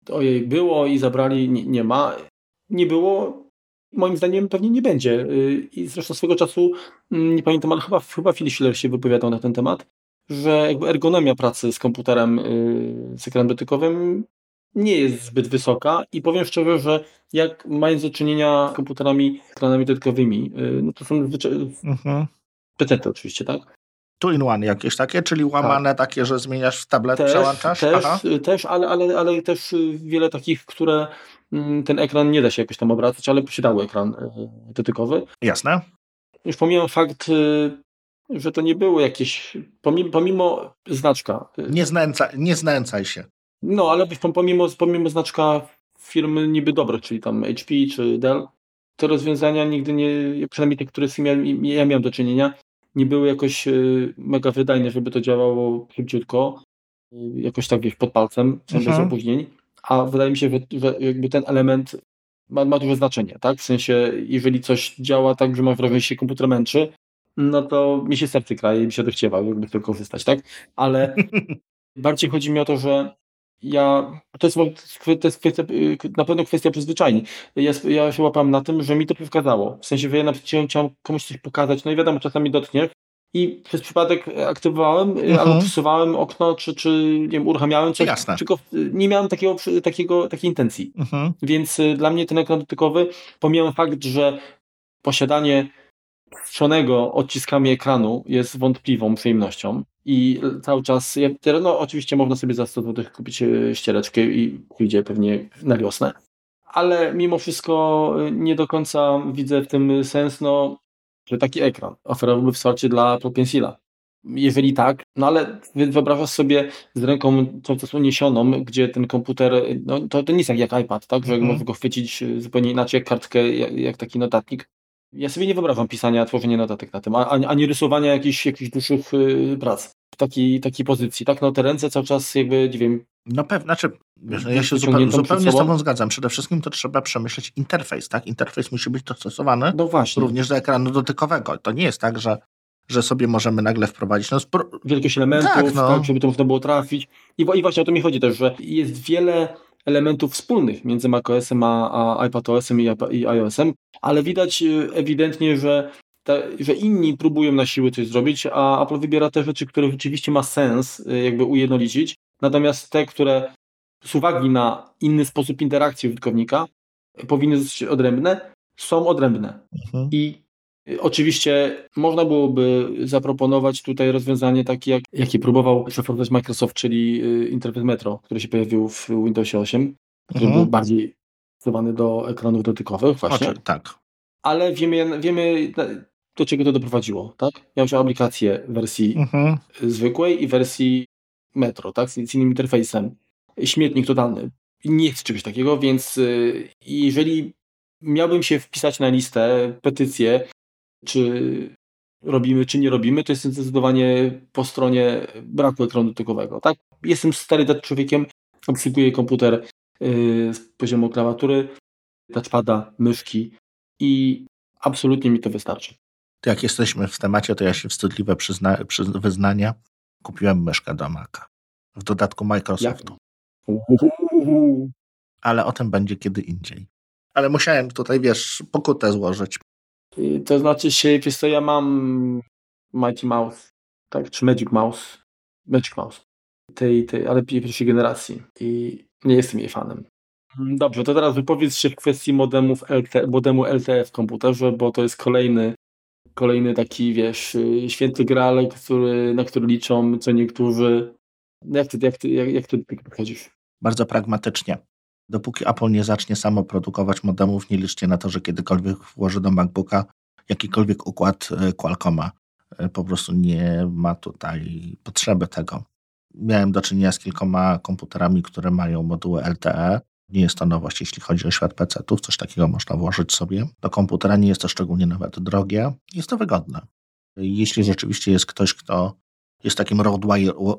ojej, było i zabrali, nie, nie ma. Nie było, Moim zdaniem pewnie nie będzie. Y, I zresztą swego czasu, mm, nie pamiętam, ale chyba, chyba Phil Schiller się wypowiadał na ten temat, że jakby ergonomia pracy z komputerem, y, z ekranem dotykowym nie jest zbyt wysoka i powiem szczerze, że jak mając do czynienia z komputerami ekranami dotykowymi, y, no to są mhm. PC oczywiście, tak? Two-in-one jakieś takie, czyli łamane tak. takie, że zmieniasz w tablet, też, przełączasz? Też, też ale, ale, ale też wiele takich, które mm, ten ekran nie da się jakoś tam obracać, ale posiadały ekran y, dotykowy. Jasne. Już pomijam fakt, y, że to nie było jakieś, pomimo, pomimo znaczka. Nie, znęca, nie znęcaj się. No, ale pomimo, pomimo znaczka firmy niby dobrych, czyli tam HP czy Dell, te rozwiązania nigdy nie, przynajmniej te, które ja miałem do czynienia, nie były jakoś y, mega wydajne, żeby to działało szybciutko, y, jakoś tak wiesz, pod palcem, mhm. bez opóźnień, a wydaje mi się, że, że jakby ten element ma, ma duże znaczenie, tak? W sensie, jeżeli coś działa tak, że masz wrażenie, że się komputer męczy, no to mi się serce kraje i mi się dochciewa, jakby tylko korzystać, tak? Ale bardziej chodzi mi o to, że ja, to jest, to jest kwestia, y, na pewno kwestia przyzwyczajeń. Ja, ja się łapam na tym, że mi to przeszkadzało. W sensie, że ja na chciałem komuś coś pokazać, no i wiadomo, czasami dotkniesz i przez przypadek aktywowałem mhm. albo przesuwałem okno, czy, czy nie wiem, uruchamiałem coś, Jasne. tylko nie miałem takiego, takiego, takiej intencji. Mhm. Więc y, dla mnie ten ekran dotykowy, pomijam fakt, że posiadanie strzonego odciskami ekranu jest wątpliwą przyjemnością i cały czas, no oczywiście można sobie za 100 zł kupić e, ściereczkę i pójdzie pewnie na wiosnę, ale mimo wszystko e, nie do końca widzę w tym sens, no, że taki ekran oferowałby wsparcie dla Apple Pencila. Jeżeli tak, no ale wyobrażasz sobie z ręką cały czas uniesioną, gdzie ten komputer, no to, to nie jest jak, jak iPad, tak, że mm. można go chwycić e, zupełnie inaczej jak kartkę, jak, jak taki notatnik. Ja sobie nie wyobrażam pisania, tworzenia notatek na tym, ani, ani rysowania jakichś, jakichś dłuższych yy, prac w takiej, takiej pozycji, tak? No te ręce cały czas jakby, nie wiem... No pewnie, znaczy, wiesz, ja się zupełnie, zupełnie z Tobą zgadzam. Przede wszystkim to trzeba przemyśleć interfejs, tak? Interfejs musi być dostosowany no właśnie. również do ekranu dotykowego. To nie jest tak, że że sobie możemy nagle wprowadzić. No, spro... Wielkość elementów, tak, no. tak, żeby to można było trafić. I, I właśnie o to mi chodzi też, że jest wiele elementów wspólnych między macOSem a, a iPadOSem i, i iOSem, ale widać y, ewidentnie, że, te, że inni próbują na siłę coś zrobić, a Apple wybiera te rzeczy, które rzeczywiście ma sens y, jakby ujednolicić, natomiast te, które z uwagi na inny sposób interakcji użytkownika powinny być odrębne, są odrębne. Mhm. I Oczywiście można byłoby zaproponować tutaj rozwiązanie takie, jak, jakie próbował przeforsować Microsoft, czyli y, interfejs Metro, który się pojawił w Windowsie 8, który mhm. był bardziej stosowany do ekranów dotykowych właśnie. Oczy, tak. Ale wiemy, wiemy do czego to doprowadziło, tak? Miał się aplikację w wersji mhm. zwykłej i wersji Metro, tak? Z innym interfejsem. Śmietnik totalny. Nie chcę czegoś takiego, więc y, jeżeli miałbym się wpisać na listę, petycję, czy robimy, czy nie robimy, to jestem zdecydowanie po stronie braku ekranu dotykowego. Tak? Jestem stary człowiekiem, obsługuję komputer yy, z poziomu klawiatury, touchpada, myszki i absolutnie mi to wystarczy. Jak jesteśmy w temacie, to ja się wstydliwe przyzna, przy, wyznania kupiłem myszkę do Maca. W dodatku Microsoftu. Ale o tym będzie kiedy indziej. Ale musiałem tutaj, wiesz, pokutę złożyć. To znaczy się, wiesz co, ja mam Mighty Mouse, tak, czy Magic Mouse, Magic Mouse, tej, tej, ale pierwszej generacji i nie jestem jej fanem. Dobrze, to teraz wypowiedz się w kwestii modemów LT, modemu LTE w komputerze, bo to jest kolejny, kolejny taki, wiesz, święty graal, który, na który liczą co niektórzy. Jak ty, jak ty, jak, jak ty podchodzisz? Bardzo pragmatycznie. Dopóki Apple nie zacznie samo produkować modemów, nie liczcie na to, że kiedykolwiek włoży do MacBooka jakikolwiek układ e, Qualcomma. E, po prostu nie ma tutaj potrzeby tego. Miałem do czynienia z kilkoma komputerami, które mają moduły LTE. Nie jest to nowość, jeśli chodzi o świat PC-ów. Coś takiego można włożyć sobie do komputera. Nie jest to szczególnie nawet drogie. Jest to wygodne. Jeśli rzeczywiście jest ktoś, kto jest takim road,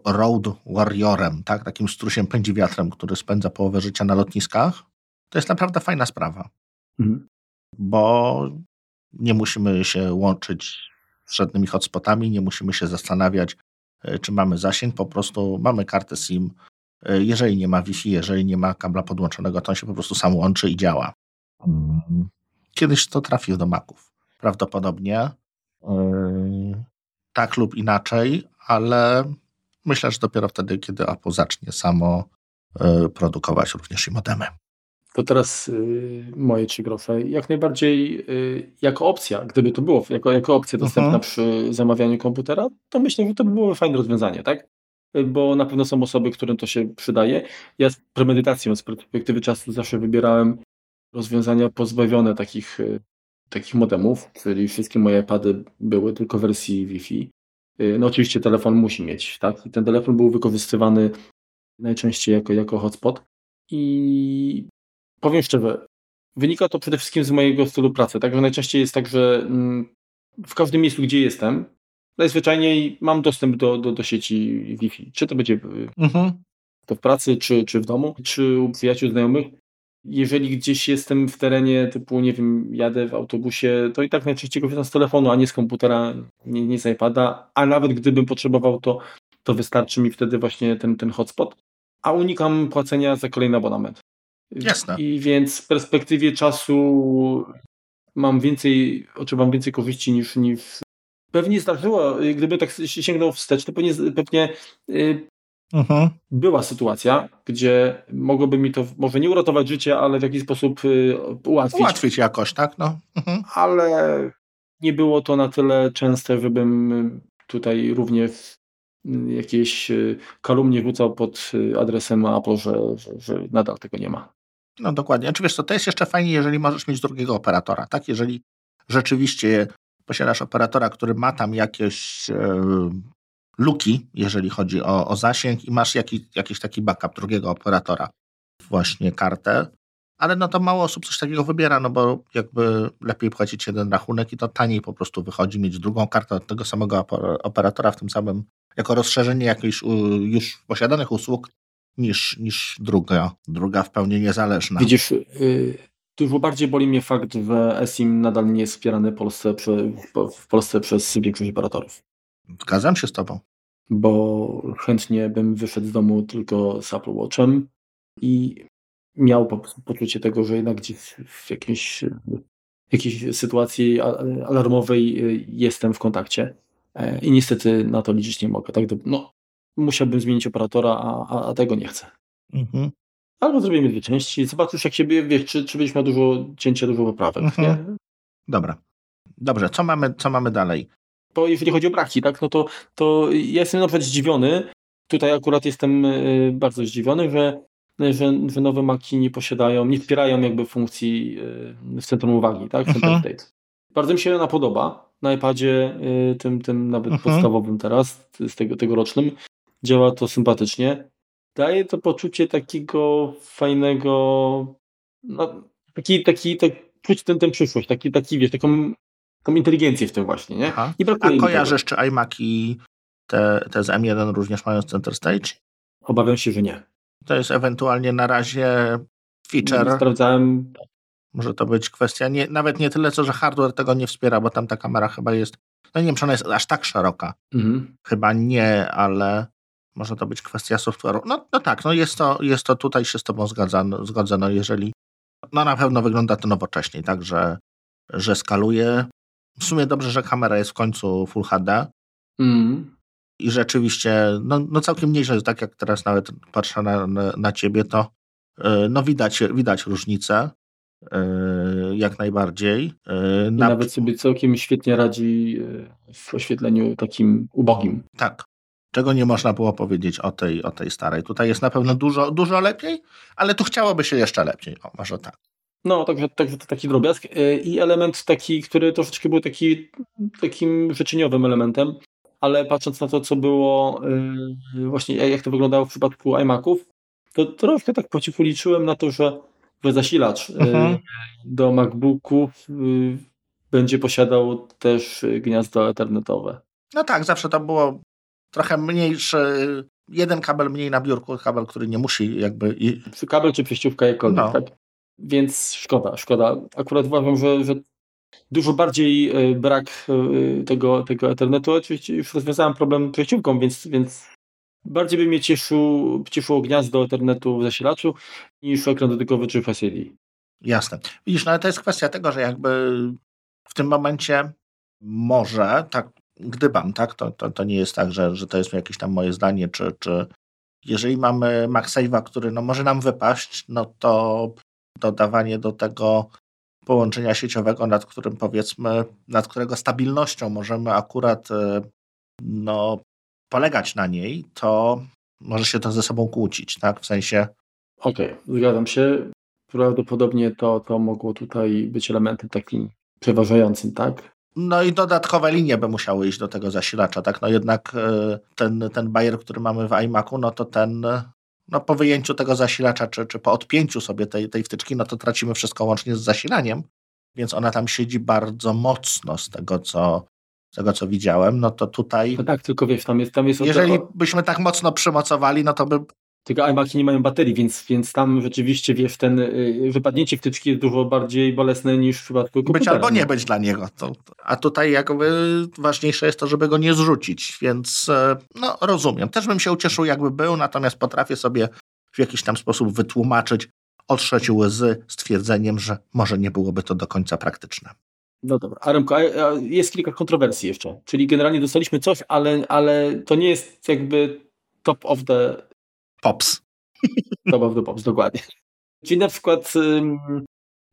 road warriorem, tak? takim strusiem pędzi wiatrem, który spędza połowę życia na lotniskach, to jest naprawdę fajna sprawa. Mhm. Bo nie musimy się łączyć z żadnymi hotspotami, nie musimy się zastanawiać, e, czy mamy zasięg, po prostu mamy kartę SIM. E, jeżeli nie ma Wi-Fi, jeżeli nie ma kabla podłączonego, to on się po prostu sam łączy i działa. Mhm. kiedyś to trafi do Maców. Prawdopodobnie. Yy, tak lub inaczej, ale myślę, że dopiero wtedy, kiedy Apple zacznie samo yy, produkować również i modemy. To teraz yy, moje trzy grosze. Jak najbardziej yy, jako opcja, gdyby to było jako, jako opcja dostępna uh mhm. -huh. przy zamawianiu komputera, to myślę, że to by było fajne rozwiązanie, tak? Bo na pewno są osoby, którym to się przydaje. Ja z premedytacją, z perspektywy czasu zawsze wybierałem rozwiązania pozbawione takich, y, takich modemów, czyli wszystkie moje pady były tylko w wersji Wi-Fi. Y, no oczywiście telefon musi mieć, tak? I ten telefon był wykorzystywany najczęściej jako, jako hotspot. I powiem szczerze, wynika to przede wszystkim z mojego stylu pracy. Także najczęściej jest tak, że mm, w każdym miejscu, gdzie jestem, najzwyczajniej mam dostęp do, do, do sieci Wi-Fi. Czy to będzie mhm. to w pracy, czy, czy w domu, czy u przyjaciół, znajomych. Jeżeli gdzieś jestem w terenie typu, nie wiem, jadę w autobusie, to i tak najczęściej korzystam z telefonu, a nie z komputera, nie, nie z iPada, a nawet gdybym potrzebował, to, to wystarczy mi wtedy właśnie ten, ten hotspot, a unikam płacenia za kolejny abonament. Jasne. I więc w perspektywie czasu mam więcej, otrzymam więcej korzyści niż, niż pewnie zdarzyło, gdyby tak sięgnął wstecz, to pewnie, pewnie uh-huh. była sytuacja, gdzie mogłoby mi to może nie uratować życie, ale w jakiś sposób yy, ułatwić. Ułatwić jakoś, tak? No. Uh-huh. Ale nie było to na tyle częste, żebym tutaj również jakieś y, kalumnie rzucał pod y, adresem Apple, że, że, że nadal tego nie ma. No dokładnie. Czy wiesz co, to jest jeszcze fajnie, jeżeli możesz mieć drugiego operatora, tak? Jeżeli rzeczywiście posiadasz operatora, który ma tam jakieś e, luki, jeżeli chodzi o, o zasięg i masz jaki, jakiś taki backup drugiego operatora, właśnie kartę, ale no to mało osób coś takiego wybiera, no bo jakby lepiej płacić jeden rachunek i to taniej po prostu wychodzi mieć drugą kartę od tego samego operatora w tym samym, jako rozszerzenie jakichś już posiadanych usług niż, niż druga, druga w pełni niezależna. Widzisz, yy, dużo bardziej boli mnie fakt, że eSIM nadal nie jest wspierany w Polsce, w Polsce przez większość operatorów. Zgadzam się z Tobą. Bo chętnie bym wyszedł z domu tylko z Apple Watchem i miał po poczucie tego, że jednak gdzieś w jakiejś, jakiejś sytuacji alarmowej y, jestem w kontakcie. E, I niestety na to liczyć nie mogę. Tak? No, musiałbym zmienić operatora, a, a tego nie chcę. Mhm. Albo zrobimy dwie części, zobaczysz jak się, wiesz, czy, czy będziesz miał dużo cięcia, dużo poprawek, mhm. Dobra. Dobrze, co mamy, co mamy dalej? Bo jeżeli chodzi o braki, tak, no to, to ja jestem na przykład zdziwiony, tutaj akurat jestem y, bardzo zdziwiony, że, że, że nowe Maki nie posiadają, nie wspierają jakby funkcji y, w centrum uwagi, tak, Center mhm. State. Bardzo mi się ona podoba na iPadzie, y, tym, tym nawet mhm. podstawowym teraz, z tego tegorocznym. Działa to sympatycznie daje to poczucie takiego fajnego, no, taki, taki, tak, czuć ten, ten przyszłość, taki, taki, wiesz, taką, taką inteligencję w tym właśnie, nie? Aha. I brakuje A kojarzysz, czy i te, te z M1 również mają Center Stage? Obawiam się, że nie. To jest ewentualnie na razie feature. Sprawdzałem. Może to być kwestia, nie, nawet nie tyle, co że hardware tego nie wspiera, bo tam ta kamera chyba jest, no nie wiem, czy ona jest aż tak szeroka. Mhm. Chyba nie, ale może to być kwestia software'u. No, no tak, no jest, to, jest to tutaj się z Tobą zgadza, zgodzę, no jeżeli no na pewno wygląda to nowocześnie, tak, że, że skaluje. W sumie dobrze, że kamera jest w końcu Full HD. Mm. I rzeczywiście, no, no całkiem nieźle, tak jak teraz nawet patrzę na, na, na ciebie, to yy, no widać, widać różnicę. Yy, jak najbardziej. Yy, na... nawet sobie całkiem świetnie radzi w oświetleniu takim ubogim. Tak, czego nie można było powiedzieć o tej, o tej starej. Tutaj jest na pewno dużo, dużo lepiej, ale tu chciałoby się jeszcze lepiej. O, może tak. No, także, także to taki drobiazg. Y, I element taki, który troszeczkę był taki, takim życzeniowym elementem, ale patrząc na to, co było, y, właśnie jak to wyglądało w przypadku iMaców, to troszkę tak po cichu liczyłem na to, że, zasilacz. Mhm. do MacBooków będzie posiadał też gniazdo ethernetowe. No tak, zawsze to było trochę mniejszy, jeden kabel mniej na biurku, kabel, który nie musi jakby... Kabel czy przejściówka jakkolwiek, no. tak? Więc szkoda, szkoda. Akurat uważam, że, że dużo bardziej e, brak e, tego, tego Ethernetu. Oczywiście już rozwiązałem problem przejściówką, więc, więc bardziej by mnie cieszył, cieszyło gniazdo Ethernetu w zasilaczu niż ekran dotykowy czy Face Jasne. Widzisz, no ale to jest kwestia tego, że jakby w tym momencie może, tak gdybam, tak, to, to, to nie jest tak, że, że to jest jakieś tam moje zdanie, czy, czy jeżeli mamy MagSave'a, który no może nam wypaść, no to dodawanie do tego połączenia sieciowego, nad którym powiedzmy, nad którego stabilnością możemy akurat e, no, polegać na niej, to może się to ze sobą kłócić, tak? W sensie. Okej, okay, zgadzam się. Prawdopodobnie to, to mogło tutaj być elementem takim przeważającym, tak? No i dodatkowe linie by musiały iść do tego zasilacza, tak? No jednak e, ten, ten bajer, który mamy w iMacu, no to ten no po wyjęciu tego zasilacza, czy, czy po odpięciu sobie tej, tej wtyczki, no to tracimy wszystko łącznie z zasilaniem, więc ona tam siedzi bardzo mocno z tego, co, z tego, co widziałem, no to tutaj... No tak, tylko wiesz, tam jest... Tam jest jeżeli byśmy tak mocno przymocowali, no to by tylko iMaki nie mają baterii, więc, więc tam rzeczywiście, wiesz, ten y, wypadnięcie wtyczki jest dużo bardziej bolesne niż w przypadku komputera. Być albo nie być dla niego. To, a tutaj jakby ważniejsze jest to, żeby go nie zrzucić, więc e, no rozumiem. Też bym się ucieszył, jakby był, natomiast potrafię sobie w jakiś tam sposób wytłumaczyć, otrzeć łzy stwierdzeniem, że może nie byłoby to do końca praktyczne. No dobra, Aremko, jest kilka kontrowersji jeszcze, czyli generalnie dostaliśmy coś, ale, ale to nie jest jakby top of the Pops. Top of the Pops, dokładnie. Czyli na przykład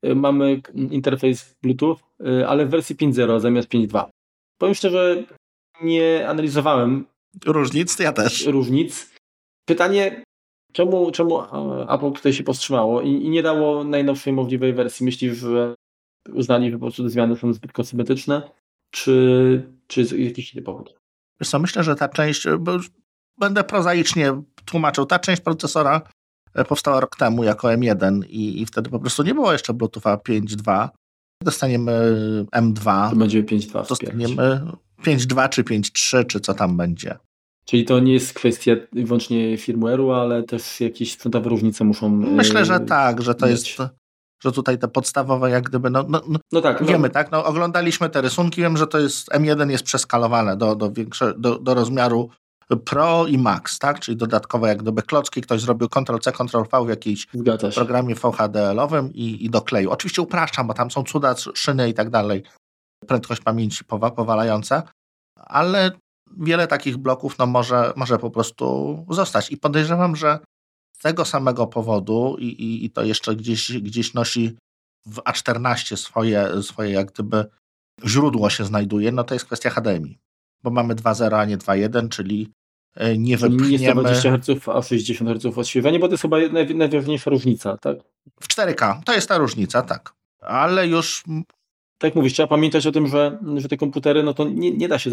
y, mamy interfejs Bluetooth, y, ale w wersji 5.0 zamiast 5.2. Powiem szczerze, nie analizowałem różnic, ja też. Różnic. Pytanie, czemu, czemu Apple tutaj się powstrzymało i, i nie dało najnowszej możliwej wersji? Myślisz, że uznali, że po prostu te zmiany są zbyt kosmetyczne, czy, czy jest jakiś inny powód? Wiesz co, myślę, że ta część, bo będę prozaicznie tłumaczył, ta część procesora e, powstała rok temu jako M1 i, i wtedy po prostu nie było jeszcze Bluetootha 5.2. Dostaniemy M2. To będzie 5.2. Dostaniemy 5.2 czy 5.3, czy co tam będzie. Czyli to nie jest kwestia wyłącznie firmware'u, ale też jakieś sprzętowe różnice muszą. Myślę, że tak, że to mieć. jest. Że tutaj te podstawowe, jak gdyby, no, no, no, no tak, no. wiemy, no. tak, no, oglądaliśmy te rysunki, wiem, że to jest, M1 jest przeskalowane do, do, większe, do, do rozmiaru Pro i Max, tak? Czyli dodatkowe jak gdyby klocki, ktoś zrobił Ctrl-C, Ctrl-V w jakimś programie VHDL-owym i, i dokleił. Oczywiście upraszczam, bo tam są cuda, szyny i tak dalej, prędkość pamięci powalająca, ale wiele takich bloków no, może, może po prostu zostać. I podejrzewam, że z tego samego powodu i, i, i to jeszcze gdzieś, gdzieś nosi w A14 swoje, swoje jak gdyby źródło się znajduje, no to jest kwestia HDMI bo mamy 2.0, a nie 2.1, czyli e, nie wypchniemy... Nie 120 Hz, a 60 Hz odświeżanie, bo to jest chyba najważniejsza różnica, tak? W 4K, to jest ta różnica, tak. Ale już... Tak jak mówisz, trzeba pamiętać o tym, że, że te komputery, no to nie, nie da się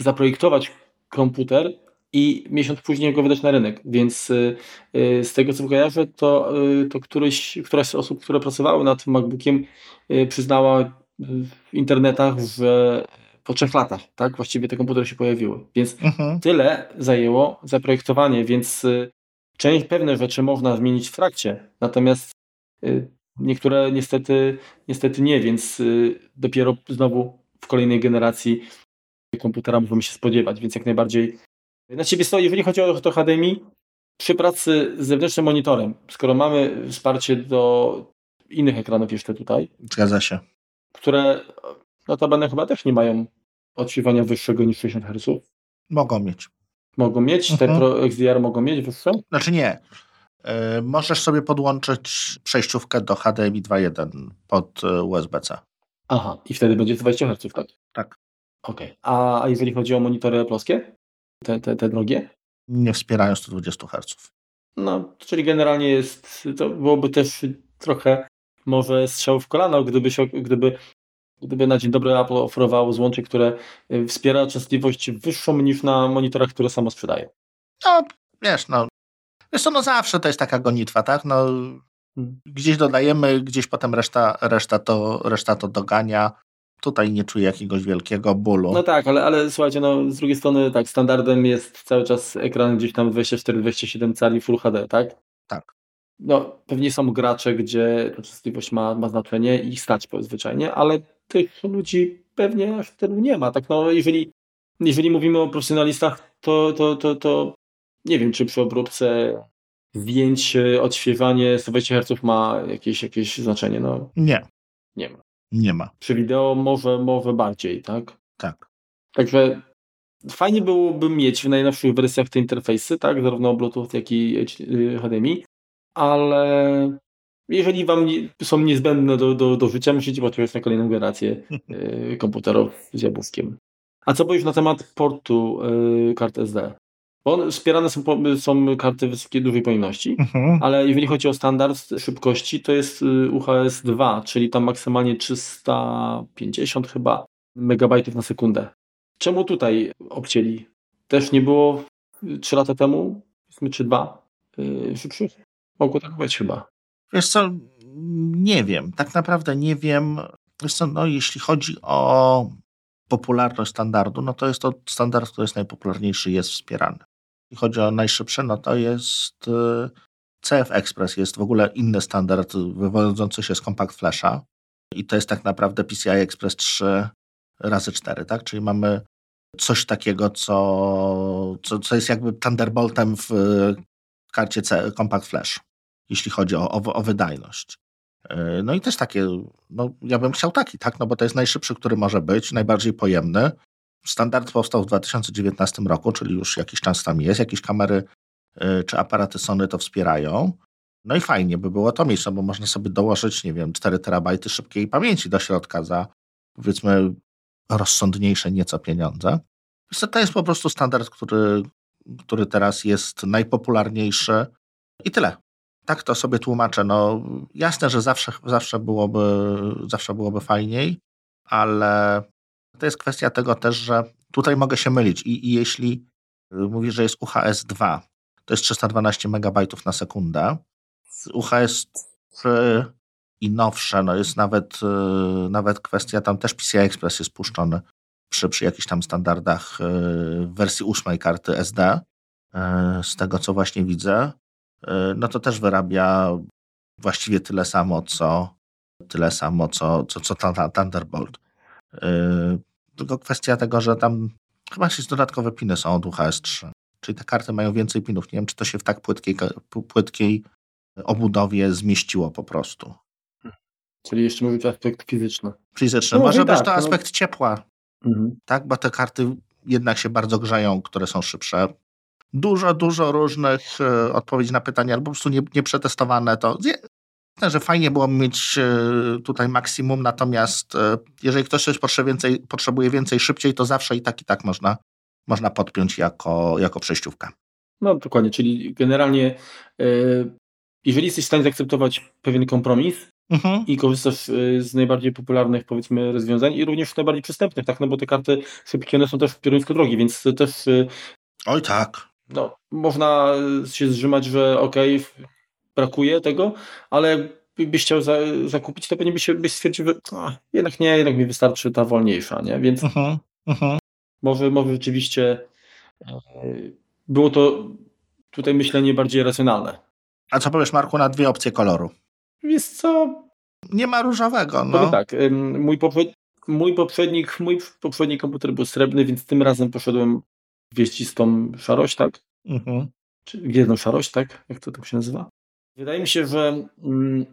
zaprojektować komputer i miesiąc później go wydać na rynek. Więc y, y, z tego co kojarzę, to, y, to któryś, któraś z osób, które pracowały nad MacBookiem, przyznała w internetach w, po trzech latach, tak? Właściwie te komputery się pojawiły. Więc mhm. tyle zajęło zaprojektowanie, więc y, część pewne rzeczy można zmienić w trakcie, natomiast y, niektóre niestety, niestety nie, więc y, dopiero znowu w kolejnej generacji komputera możemy się spodziewać, więc jak najbardziej na ciebie stoi, jeżeli chodzi o to HDMI, przy pracy z zewnętrznym monitorem, skoro mamy wsparcie do innych ekranów jeszcze tutaj. Zgadza się które notabene chyba też nie mają odświeżania wyższego niż 60 Hz. Mogą mieć. Mogą mieć? Mhm. Te Pro XDR mogą mieć wyższe? Znaczy nie. Yy, możesz sobie podłączyć przejściówkę do HDMI 2.1 pod e, USB-C. Aha, i wtedy będzie 20 Hz, tak? Tak. Okej. Okay. A, a jeżeli chodzi o monitory ploskie? Te, te, te drogie? Nie wspierają 120 Hz. No, czyli generalnie jest, to byłoby też trochę może strzał w kolano, gdyby, się, gdyby, gdyby na dzień dobry Apple oferowało złącze, które y, wspiera częstotliwość wyższą niż na monitorach, które samo sprzedaje. No, wiesz, no, wiesz co, no zawsze to jest taka gonitwa, tak? No, hmm. gdzieś dodajemy, gdzieś potem reszta, reszta, to, reszta to dogania. Tutaj nie czuję jakiegoś wielkiego bólu. No tak, ale, ale słuchajcie, no z drugiej strony tak, standardem jest cały czas ekran gdzieś tam 24-27 cali Full HD, tak? Tak no, pewnie są gracze, gdzie ta częstotliwość ma, ma znaczenie i stać zwyczajnie, ale tych ludzi pewnie aż tylu nie ma. Tak, no, jeżeli, jeżeli mówimy o profesjonalistach, to, to, to, to nie wiem, czy przy obróbce zdjęć, odświeżanie 120 Hz ma jakieś, jakieś znaczenie? No, Nie, nie ma. nie ma. Przy wideo może, może bardziej, tak? Tak. Także fajnie byłoby mieć w najnowszych wersjach te interfejsy, tak? Zarówno Bluetooth, jak i HDMI, ale jeżeli wam nie, są niezbędne do, do, do życia, musicie poczekać na kolejną generację y, komputerów z jabłuskiem. A co powiesz na temat portu y, kart SD? Bo wspierane są, są karty wysokiej, dużej pojemności, Mhm. ale jeżeli chodzi o standard szybkości, to jest y, UHS 2, czyli tam maksymalnie 350 chyba megabajtów na sekundę. Czemu tutaj obcięli? Też nie było 3 lata temu, powiedzmy, czy dwa yy, szybszych? Mogło tak być chyba. Wiesz co, nie wiem. Tak naprawdę nie wiem. Wiesz co, no, jeśli chodzi o popularność standardu, no to jest to standard, który jest najpopularniejszy, jest wspierany. Jeśli chodzi o najszybsze, no to jest y, CF Express, jest w ogóle inny standard wywodzący się z Compact Flasha i to jest tak naprawdę PCI Express 3 razy 4, tak? Czyli mamy coś takiego, co, co, co jest jakby Thunderboltem w karcie C, Compact Flash, jeśli chodzi o, o, o wydajność. Yy, No i też takie, no ja bym chciał taki, tak, no bo to jest najszybszy, który może być, najbardziej pojemny. Standard powstał w 2019 roku, czyli już jakiś czas tam jest, jakieś kamery yy, czy aparaty Sony to wspierają. No i fajnie by było to mieć, no bo można sobie dołożyć, nie wiem, 4 terabajty szybkiej pamięci do środka za powiedzmy rozsądniejsze nieco pieniądze. Więc to jest po prostu standard, który, który teraz jest najpopularniejszy i tyle. Tak to sobie tłumaczę. No, jasne, że zawsze, zawsze, byłoby, zawsze byłoby fajniej, ale to jest kwestia tego też, że tutaj mogę się mylić i, i jeśli y, mówisz, że jest UHS 2, to jest 312 MB na sekundę. UHS 3 i nowsze, no jest nawet, y, nawet kwestia, tam też PCI Express jest puszczony przy, przy jakichś tam standardach y, w wersji ósmej karty SD, y, z tego co właśnie widzę, y, no to też wyrabia właściwie tyle samo, co tyle samo, co, co, co Thunderbolt. Y, Tylko kwestia tego, że tam chyba jakieś dodatkowe piny są od UHS 3. Czyli te karty mają więcej pinów. Nie wiem, czy to się w tak płytkiej, płytkiej obudowie zmieściło po prostu. Czyli jeszcze mówić aspekt fizyczny. Fizyczny. No, Może być tak, to no. aspekt ciepła, Mhm. tak? Bo te karty jednak się bardzo grzeją, które są szybsze. Dużo, dużo różnych e, odpowiedzi na pytania, albo po prostu nie, nieprzetestowane. To że fajnie było mieć e, tutaj maksimum, natomiast e, jeżeli ktoś coś potrzebuje więcej, potrzebuje więcej szybciej, to zawsze i tak, i tak można, można podpiąć jako, jako przejściówkę. No dokładnie, czyli generalnie jeżeli jesteś w stanie zaakceptować pewien kompromis Mhm. i korzystasz z najbardziej popularnych powiedzmy rozwiązań i również najbardziej przystępnych, tak, no bo te karty szybkie one są też kierunkowo drogie, więc to też Oj tak. No, można się zrzymać, że okej, f- brakuje tego, ale jakbyś chciał za, zakupić, to pewnie byś, byś stwierdził, że a, jednak nie, jednak mi wystarczy ta wolniejsza, nie? Więc Mhm. Mhm. może, może rzeczywiście e, było to tutaj myślenie bardziej racjonalne. A co powiesz, Marku, na dwie opcje koloru? Jest co, Nie ma różowego, powiem no. tak, ym, mój, poprze- mój poprzednik, mój poprzedni komputer był srebrny, więc tym razem poszedłem gwieździstą szarość, tak? Mhm. czy gwiezdną szarość, tak? Jak to tak się nazywa? Wydaje mi się, że mm,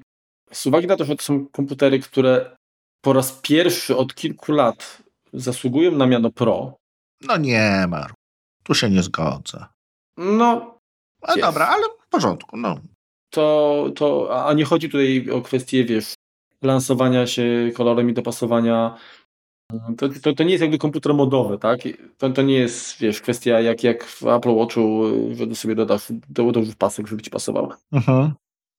z uwagi na to, że to są komputery, które po raz pierwszy od kilku lat zasługują na miano Pro, No nie, Marku. Tu się nie zgodzę. no A Jest. dobra, ale w porządku, no. to, to, a nie chodzi tutaj o kwestię, wiesz, lansowania się kolorem i dopasowania. To, to, to nie jest jakby komputer modowy, tak? To, to nie jest, wiesz, kwestia jak, jak w Apple Watchu, że ty sobie dodasz, dołożysz pasek, żeby ci pasował. Mhm.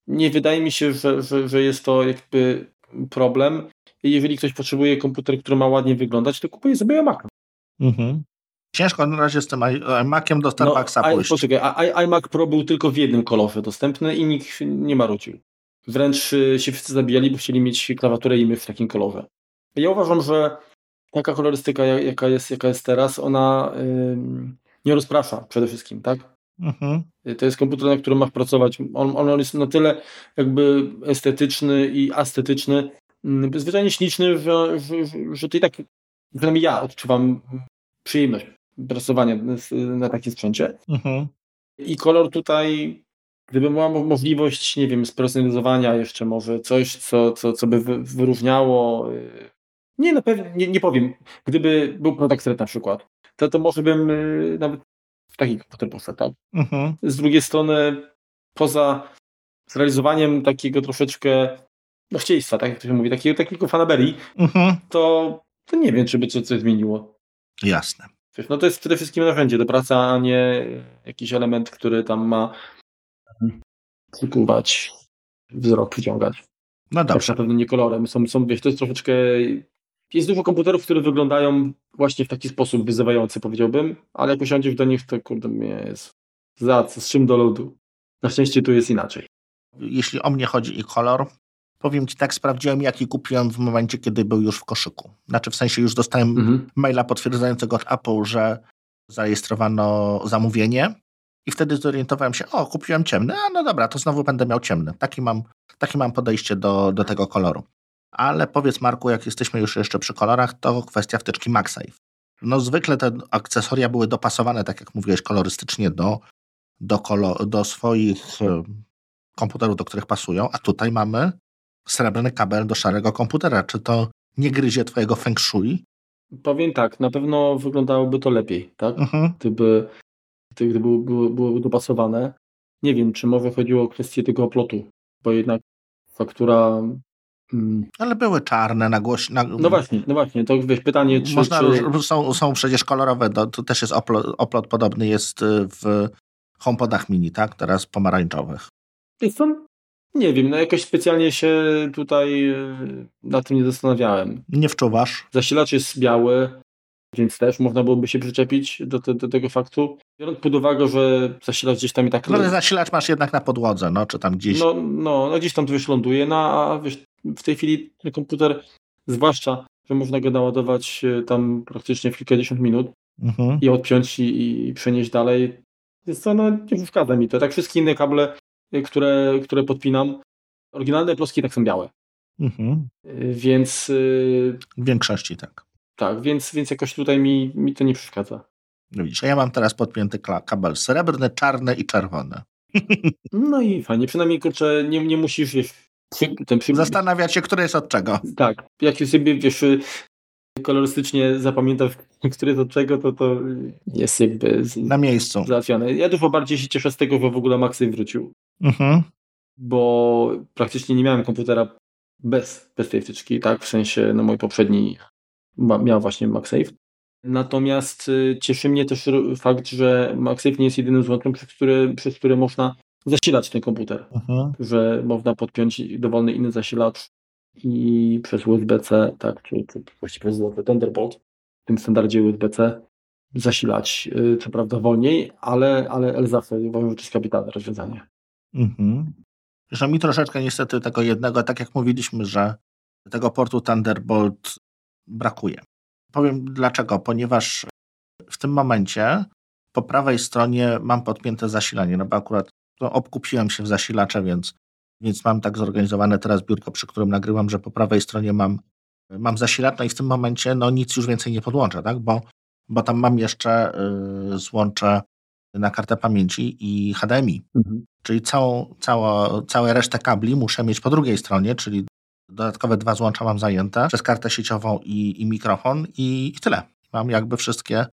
nie wydaje mi się, że, że, że jest to jakby problem. Jeżeli ktoś potrzebuje komputer, który ma ładnie wyglądać, to kupuje sobie Mac. Mhm. Ciężko na razie z tym iMaciem do Starbucksa No, a- pójść. Poczekaj, a, iMac Pro był tylko w jednym kolorze dostępny i nikt nie marudził. Wręcz y, się wszyscy zabijali, bo chcieli mieć klawiaturę i mysz w takim kolorze. Ja uważam, że taka kolorystyka, ja- jaka jest, jaka jest teraz, ona nie rozprasza przede wszystkim, tak? Mhm. To jest komputer, na którym masz pracować. On, on jest na tyle jakby estetyczny i estetyczny, mm, zwyczajnie śliczny, że, że, że, to i tak, przynajmniej ja odczuwam przyjemność pracowania na takim sprzęcie. Mhm. I kolor tutaj gdyby była możliwość, nie wiem, spersonalizowania jeszcze może coś, co, co, co by wyróżniało. Nie, na pewno, nie, nie powiem. Gdyby był product red na przykład, to, to może bym y, nawet w taki komputer poszedł, tak? Mhm. Z drugiej strony, poza zrealizowaniem takiego troszeczkę no chcieństwa, tak jak to się mówi, takiego, takiego fanaberii, mhm. to, to nie wiem, czy by coś, coś zmieniło. Jasne. No to jest przede wszystkim narzędzie do pracy, a nie jakiś element, który tam ma przykuwać wzrok, przyciągać. No dobrze. Tak na pewno nie kolorem. Są, są, wiesz, to jest troszeczkę... Jest dużo komputerów, które wyglądają właśnie w taki sposób wyzywający, powiedziałbym, ale jak usiądziesz do nich, to kurde mnie jest za co, z czym do lodu. Na szczęście tu jest inaczej. Jeśli o mnie chodzi i kolor, powiem Ci tak, sprawdziłem jaki kupiłem w momencie, kiedy był już w koszyku. Znaczy w sensie już dostałem mhm. maila potwierdzającego od Apple, że zarejestrowano zamówienie i wtedy zorientowałem się, o, kupiłem ciemny, a no dobra, to znowu będę miał ciemny. Taki mam, taki mam podejście do, do tego koloru. Ale powiedz Marku, jak jesteśmy już jeszcze przy kolorach, to kwestia wtyczki MagSafe. No zwykle te akcesoria były dopasowane, tak jak mówiłeś, kolorystycznie do, do, kolor, do swoich komputerów, do których pasują, a tutaj mamy srebrny kabel do szarego komputera. Czy to nie gryzie twojego feng shui? Powiem tak, na pewno wyglądałoby to lepiej, tak? Mhm. Gdyby, gdyby było, było, było dopasowane. Nie wiem, czy może chodziło o kwestię tego oplotu, bo jednak faktura ale były czarne na głoś... Na... No właśnie, no właśnie, to wiesz, pytanie czy... Można, czy... Są, są przecież kolorowe, to, to też jest oplot, oplot podobny jest y, w HomePodach mini, tak? Teraz pomarańczowych. Są nie wiem, no jakoś specjalnie się tutaj e, na tym nie zastanawiałem. Nie wczuwasz? Zasilacz jest biały, więc też można byłoby się przyczepić do, te, do tego faktu. Biorąc pod uwagę, że zasilacz gdzieś tam i tak... No ale zasilacz masz jednak na podłodze, no, czy tam gdzieś... No, no, no gdzieś tam to już ląduje, no a wiesz, w tej chwili ten komputer, zwłaszcza, że można go naładować e, tam praktycznie w kilkadziesiąt minut mhm. i odpiąć i, i przenieść dalej, więc to no, nie przeszkadza mi to. Tak wszystkie inne kable które, które podpinam, oryginalne ploski tak są białe. Mhm. Więc. Y, w większości tak. Tak, więc, więc jakoś tutaj mi, mi to nie przeszkadza. No widzisz, a ja mam teraz podpięty kabel srebrny, czarny i czerwony. No i fajnie, przynajmniej kurczę, nie, nie musisz wiesz, ten przy... Zastanawiać się, który jest od czego. Tak, jak sobie wiesz, kolorystycznie zapamiętasz, który jest od czego, to to jest jakby na miejscu załatwione. Ja dużo bardziej się cieszę z tego, że w ogóle Maxy wrócił. Mhm. Bo praktycznie nie miałem komputera bez, bez tej wtyczki, tak? W sensie, no mój poprzedni miał właśnie MagSafe. Natomiast y, cieszy mnie też fakt, że MagSafe nie jest jedynym złączem, przez który, przez który można zasilać ten komputer. Mhm. Że można podpiąć dowolny inny zasilacz i przez USB-C, tak, czy, czy właściwie przez Thunderbolt, w tym standardzie USB-C zasilać, y, co prawda wolniej, ale, ale, ale zawsze uważam, że to jest kapitalne rozwiązanie. Mhm. Zresztą mi troszeczkę niestety tego jednego, tak jak mówiliśmy, że tego portu Thunderbolt brakuje. Powiem dlaczego, ponieważ w tym momencie po prawej stronie mam podpięte zasilanie, no bo akurat no, obkupiłem się w zasilacze, więc więc mam tak zorganizowane teraz biurko, przy którym nagrywam, że po prawej stronie mam, mam zasilacz, no i w tym momencie no nic już więcej nie podłączę, tak? bo, bo tam mam jeszcze y, złącze na kartę pamięci i HDMI. Mhm. Czyli całą, całą, całą resztę kabli muszę mieć po drugiej stronie, czyli dodatkowe dwa złącza mam zajęte przez kartę sieciową i, i mikrofon i, i tyle. Mam jakby wszystkie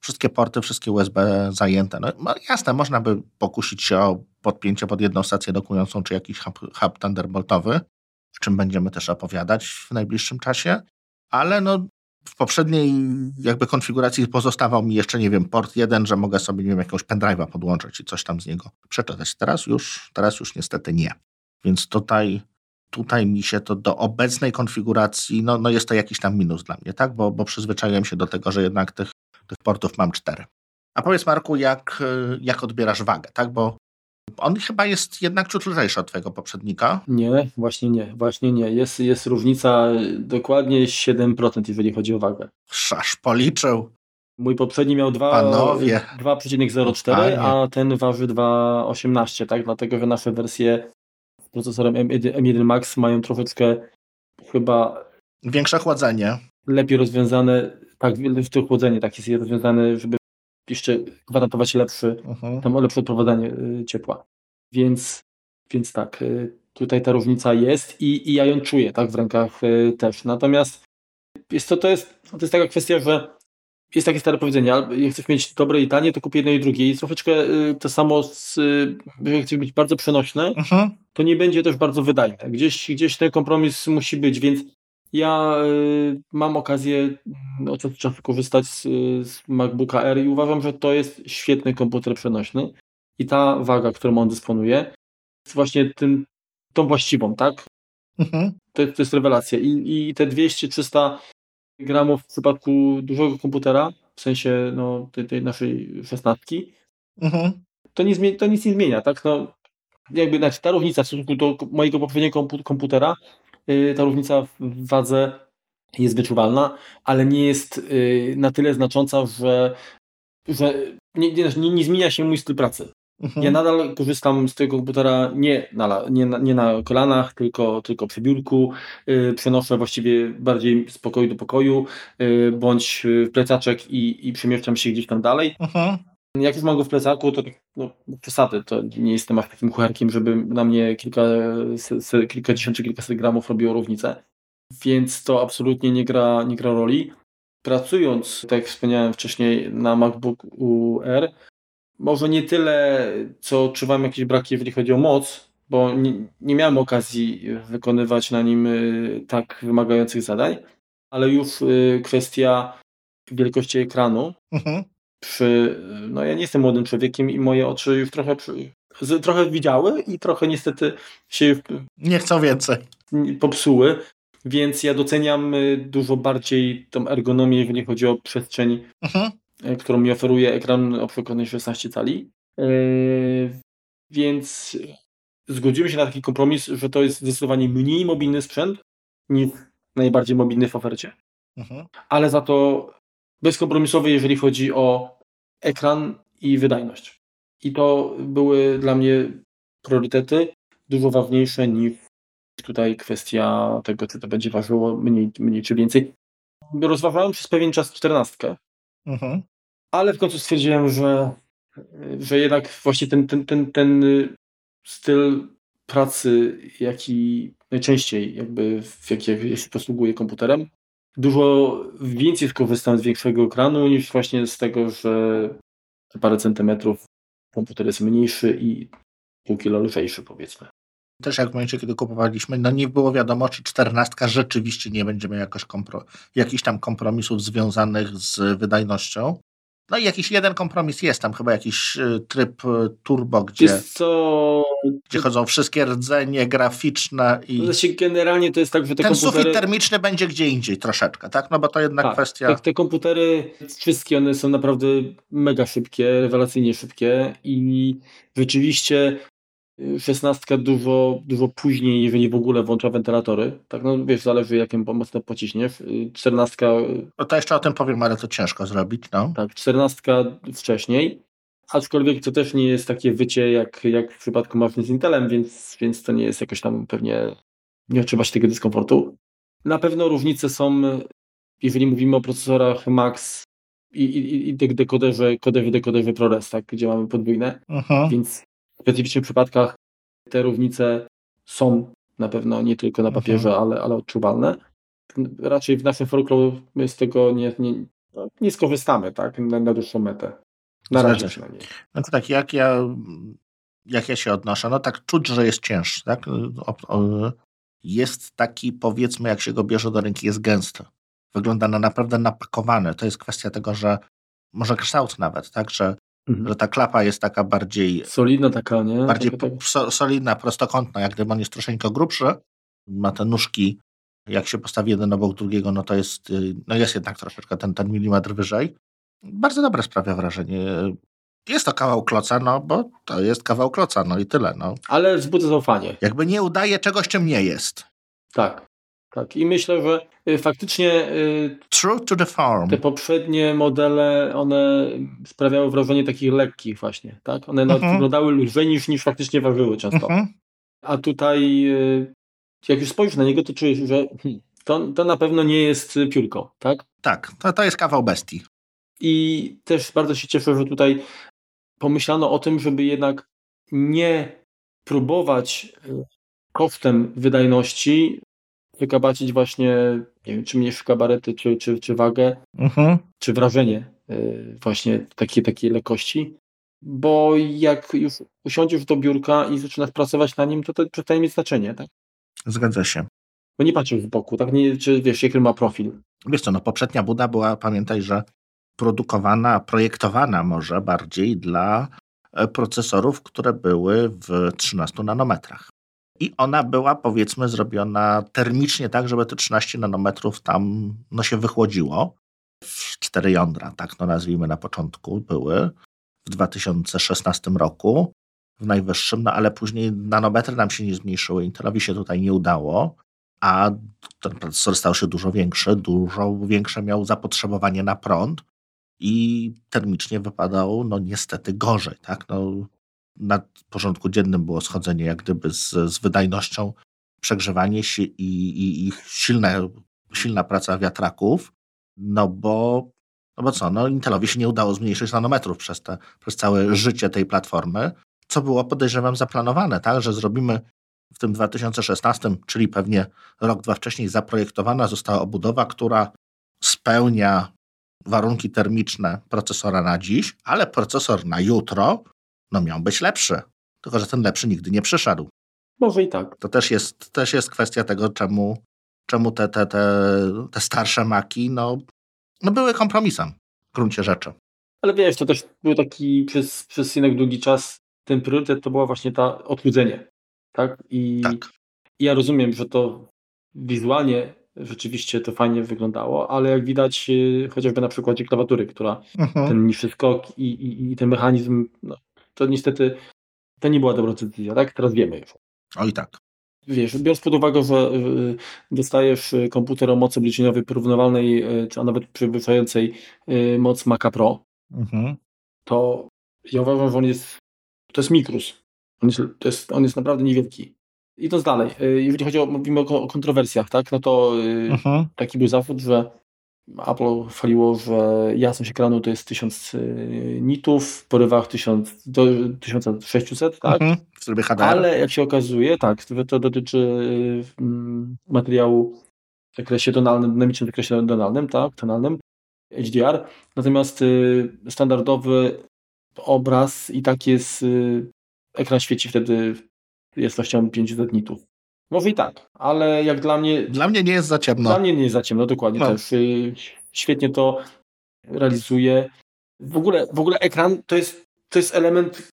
wszystkie porty, wszystkie USB zajęte. No, no, jasne, można by pokusić się o podpięcie pod jedną stację dokującą, czy jakiś hub, hub Thunderboltowy, o czym będziemy też opowiadać w najbliższym czasie, ale no, w poprzedniej jakby konfiguracji pozostawał mi jeszcze, nie wiem, port jeden, że mogę sobie, nie wiem, jakąś pendrive'a podłączyć i coś tam z niego przeczytać. Teraz już, teraz już niestety nie. Więc tutaj, tutaj mi się to do obecnej konfiguracji, no, no jest to jakiś tam minus dla mnie, tak? Bo, bo przyzwyczaiłem się do tego, że jednak tych tych portów mam cztery. A powiedz Marku, jak, jak odbierasz wagę, tak? Bo on chyba jest jednak ciut lżejszy od twojego poprzednika. Nie, właśnie nie, właśnie nie. Jest, jest różnica dokładnie 7%, jeżeli chodzi o wagę. Szasz policzył. Mój poprzedni miał 2,04, a ten waży 2,18, tak? Dlatego, że nasze wersje z procesorem M1 Max mają troszeczkę chyba... Większe chłodzenie. Lepiej rozwiązane tak, to chłodzenie tak jest rozwiązane, żeby jeszcze gwarantować lepszy, uh-huh. tam lepsze odprowadzanie y, ciepła. Więc, więc tak, y, tutaj ta różnica jest i, i ja ją czuję tak w rękach y, też. Natomiast jest to, to, jest, to jest taka kwestia, że jest takie stare powiedzenie, jak chcesz mieć dobre i tanie, to kup jedno i drugie. I troszeczkę to samo, z, jak chcesz być bardzo przenośne, mhm. to nie będzie też bardzo wydajne. Gdzieś, gdzieś ten kompromis musi być, więc ja y, mam okazję mm, od czasu do czasu korzystać z, z MacBooka Air i uważam, że to jest świetny komputer przenośny i ta waga, którą on dysponuje, jest właśnie tym, tą właściwą, tak? Mhm. To, to, jest rewelacja. I, i te 200-300 gramów w przypadku dużego komputera, w sensie no, tej, tej naszej szesnastki, mhm. to, nie to nic nie zmienia, tak? No, jakby znaczy, ta różnica w stosunku do mojego poprzedniego komputera Y, ta różnica w wadze jest wyczuwalna, ale nie jest y, na tyle znacząca, że, że nie, nie, nie zmienia się mój styl pracy. Mhm. Ja nadal korzystam z tego komputera nie na, nie na, nie na kolanach, tylko, tylko przy biurku. Yy, przenoszę właściwie bardziej z pokoju do pokoju, yy, bądź w plecaczek i, i przemieszczam się gdzieś tam dalej. Mhm. Jak już mam go w plecaku, to no, przesady, to nie jestem aż takim kucharkiem, żeby na mnie kilka, se, kilkadziesiąt czy kilkaset gramów robiło różnicę. Więc to absolutnie nie gra, nie gra roli. Pracując, tak jak wspomniałem wcześniej, na MacBooku R, może nie tyle, co odczuwam jakieś braki, jeżeli chodzi o moc, bo nie, nie miałem okazji wykonywać na nim y, tak wymagających zadań, ale już y, kwestia wielkości ekranu. Mhm przy, no ja nie jestem młodym człowiekiem i moje oczy już trochę, trochę widziały i trochę niestety się nie chcą więcej. Popsuły, więc ja doceniam y, dużo bardziej tą ergonomię, jeżeli chodzi o przestrzeń, mhm. Y, którą mi oferuje ekran o przekładnej 16 cali. Yy, więc zgodzimy się na taki kompromis, że to jest zdecydowanie mniej mobilny sprzęt niż najbardziej mobilny w ofercie. Mhm. Ale za to bezkompromisowy, jeżeli chodzi o ekran i wydajność. I to były dla mnie priorytety dużo ważniejsze niż tutaj kwestia tego, czy to będzie ważyło mniej, mniej czy więcej. Rozważałem przez pewien czas czternastkę, mhm. ale w końcu stwierdziłem, że, że jednak właśnie ten, ten, ten, ten styl pracy, jaki najczęściej jakby w jaki ja się posługuję komputerem, dużo więcej skorzystam z większego ekranu niż właśnie z tego, że parę centymetrów komputer jest mniejszy i pół kilo lżejszy powiedzmy. Też jak w momencie, kiedy kupowaliśmy, no nie było wiadomo, czy czternastka rzeczywiście nie będzie miała jakoś kompro, jakichś tam kompromisów związanych z wydajnością. No i jakiś jeden kompromis jest, tam chyba jakiś y, tryb y, turbo, gdzie, co... gdzie chodzą wszystkie rdzenie graficzne i... Znaczy generalnie to jest tak, że te Ten komputery... sufit termiczny będzie gdzie indziej troszeczkę, tak? No bo to jednak tak, kwestia... Tak, te komputery, wszystkie one są naprawdę mega szybkie, rewelacyjnie szybkie i rzeczywiście szesnastka dużo, dużo później, jeżeli w ogóle włącza wentylatory. Tak, no wiesz, zależy jakim mocno pociśniesz. Czternastka... No to jeszcze o tym powiem, ale to ciężko zrobić, no. Tak, czternastka wcześniej. Aczkolwiek to też nie jest takie wycie jak, jak w przypadku maszyn z Intelem, więc, więc to nie jest jakoś tam pewnie, nie odczuwa się tego dyskomfortu. Na pewno różnice są, jeżeli mówimy o procesorach Max i, i, i dekoderze, koderze, dekoderze ProRes, tak, gdzie mamy podwójne, Aha. więc w specyficznych przypadkach te różnice są na pewno nie tylko na mhm. papierze, ale, ale odczuwalne. Raczej w naszym folklore my z tego nie, nie, nie skorzystamy tak, na, na dłuższą metę. Na razie przynajmniej. No to tak, jak ja, jak ja się odnoszę, no tak czuć, że jest cięższy. Tak? Jest taki, powiedzmy, jak się go bierze do ręki, jest gęsty. Wygląda na naprawdę napakowany. To jest kwestia tego, że może kształt nawet, tak, że Mhm. Że ta klapa jest taka bardziej. Solidna, taka, nie? Bardziej taka, taka. solidna, prostokątna, jak gdyby on jest troszeczkę grubszy. Ma te nóżki, jak się postawi jeden obok drugiego, no to jest, y, no jest jednak troszeczkę ten, ten milimetr wyżej. Bardzo dobre sprawia wrażenie. Jest to kawał kloca, no bo to jest kawał kloca, no i tyle. No. Ale wzbudza zaufanie. Jakby nie udaje czegoś, czym nie jest. Tak. Tak, i myślę, że y, faktycznie y, True to the farm. te poprzednie modele, one sprawiały wrażenie takich lekkich właśnie, tak? One uh -huh. wyglądały lżej niż, niż faktycznie ważyły często. -huh. A tutaj y, jak już spojrzysz na niego, to czujesz, że hmm, to, to na pewno nie jest piórko, tak? Tak, to, to jest kawał bestii. I też bardzo się cieszę, że tutaj pomyślano o tym, żeby jednak nie próbować kosztem wydajności wykabacić właśnie, nie wiem, czy mniejsze kabarety, czy, czy, czy wagę, mhm. czy wrażenie y, właśnie takiej, takiej lekkości. Bo jak już usiądziesz do biurka i zaczynasz pracować na nim, to to przestaje mieć znaczenie, tak? Zgadza się. Bo nie patrzysz w boku, tak? Nie, czy wiesz, jaki ma profil. Wiesz co, no poprzednia buda była, pamiętaj, że produkowana, projektowana może bardziej dla e, procesorów, które były w 13 nanometrach. I ona była, powiedzmy, zrobiona termicznie tak, żeby te 13 nanometrów tam no, się wychłodziło. Cztery jądra, tak no nazwijmy na początku, były w 2016 roku w najwyższym, no ale później nanometry nam się nie zmniejszyły, Intelowi się tutaj nie udało, a ten procesor stał się dużo większy, dużo większe miał zapotrzebowanie na prąd i termicznie wypadał, no niestety gorzej, tak, no na porządku dziennym było schodzenie jak gdyby z, z wydajnością, przegrzewanie się i, i, i silne, silna praca wiatraków, no bo, no bo co, no Intelowi się nie udało zmniejszyć nanometrów przez, te, przez całe życie tej platformy, co było podejrzewam zaplanowane, tak, że zrobimy w tym 2016, czyli pewnie rok, dwa wcześniej zaprojektowana została obudowa, która spełnia warunki termiczne procesora na dziś, ale procesor na jutro no miał być lepszy. Tylko, że ten lepszy nigdy nie przyszedł. Może i tak. To też jest, też jest kwestia tego, czemu, czemu te, te, te, te starsze maki no, no były kompromisem w gruncie rzeczy. Ale wiesz, to też był taki przez, przez jednak długi czas ten priorytet to była właśnie ta odchudzenie. Tak? I tak. ja rozumiem, że to wizualnie rzeczywiście to fajnie wyglądało, ale jak widać y, chociażby na przykładzie klawatury, która mhm. ten niższy skok i, i, i ten mechanizm no, to niestety to nie była dobra decyzja, tak? Teraz wiemy już. Oj tak. Wiesz, biorąc pod uwagę, że dostajesz komputer o mocy obliczeniowej porównywalnej, e, czy a nawet przewyższającej moc Maca Pro, mhm. to ja uważam, że on jest, to jest mikrus. On jest, jest, on jest naprawdę niewielki. Idąc dalej, jeżeli chodzi o, mówimy o kontrowersjach, tak, no to mhm. taki był zawód, że Apple chwaliło, że jasność ekranu to jest 1000 y, nitów, w porywach 1000 do 1600, tak? Mhm, w trybie HDR. Ale jak się okazuje, tak, to dotyczy y, mm, materiału w zakresie donalnym, dynamicznym zakresie donalnym, tak, tonalnym, HDR. Natomiast y, standardowy obraz i tak jest, ekran świeci wtedy jasnością 500 nitów. Może i tak, ale jak dla mnie. Dla mnie nie jest za ciemno. Dla mnie nie jest za ciemno, dokładnie no. też. Y, świetnie to realizuje. W ogóle, w ogóle ekran to jest, to jest element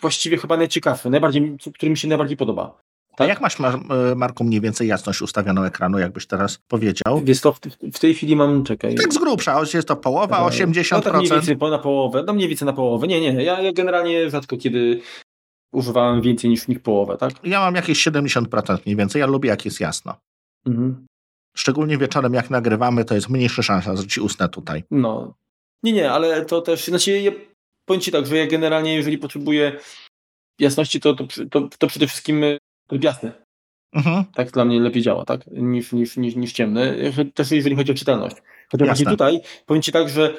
właściwie chyba najciekawszy, najbardziej, który mi się najbardziej podoba. Tak? A jak masz, y, Marku, mniej więcej jasność ustawioną ekranu, jakbyś teraz powiedział? Wiesz to, w tej chwili mam, czekaj. Tak z grubsza, jest to połowa, 80%? No tak mniej więcej na połowę, no mniej więcej na połowę. Nie, nie, ja, ja generalnie rzadko kiedy używałem więcej niż w nich połowę, tak? Ja mam jakieś 70% mniej więcej. Ja lubię, jak jest jasno. Mhm. Szczególnie wieczorem, jak nagrywamy, to jest mniejsza szansa, że ci usnę tutaj. No. Nie, nie, ale to też, znaczy, ja, powiem ci tak, że ja generalnie, jeżeli potrzebuję jasności, to, to, to, to przede wszystkim tryb jasny. Mhm. Tak dla mnie lepiej działa, tak? Niż, niż, niż, niż ciemny. Też jeżeli chodzi o czytelność. Chociaż właśnie tutaj powiem ci tak, że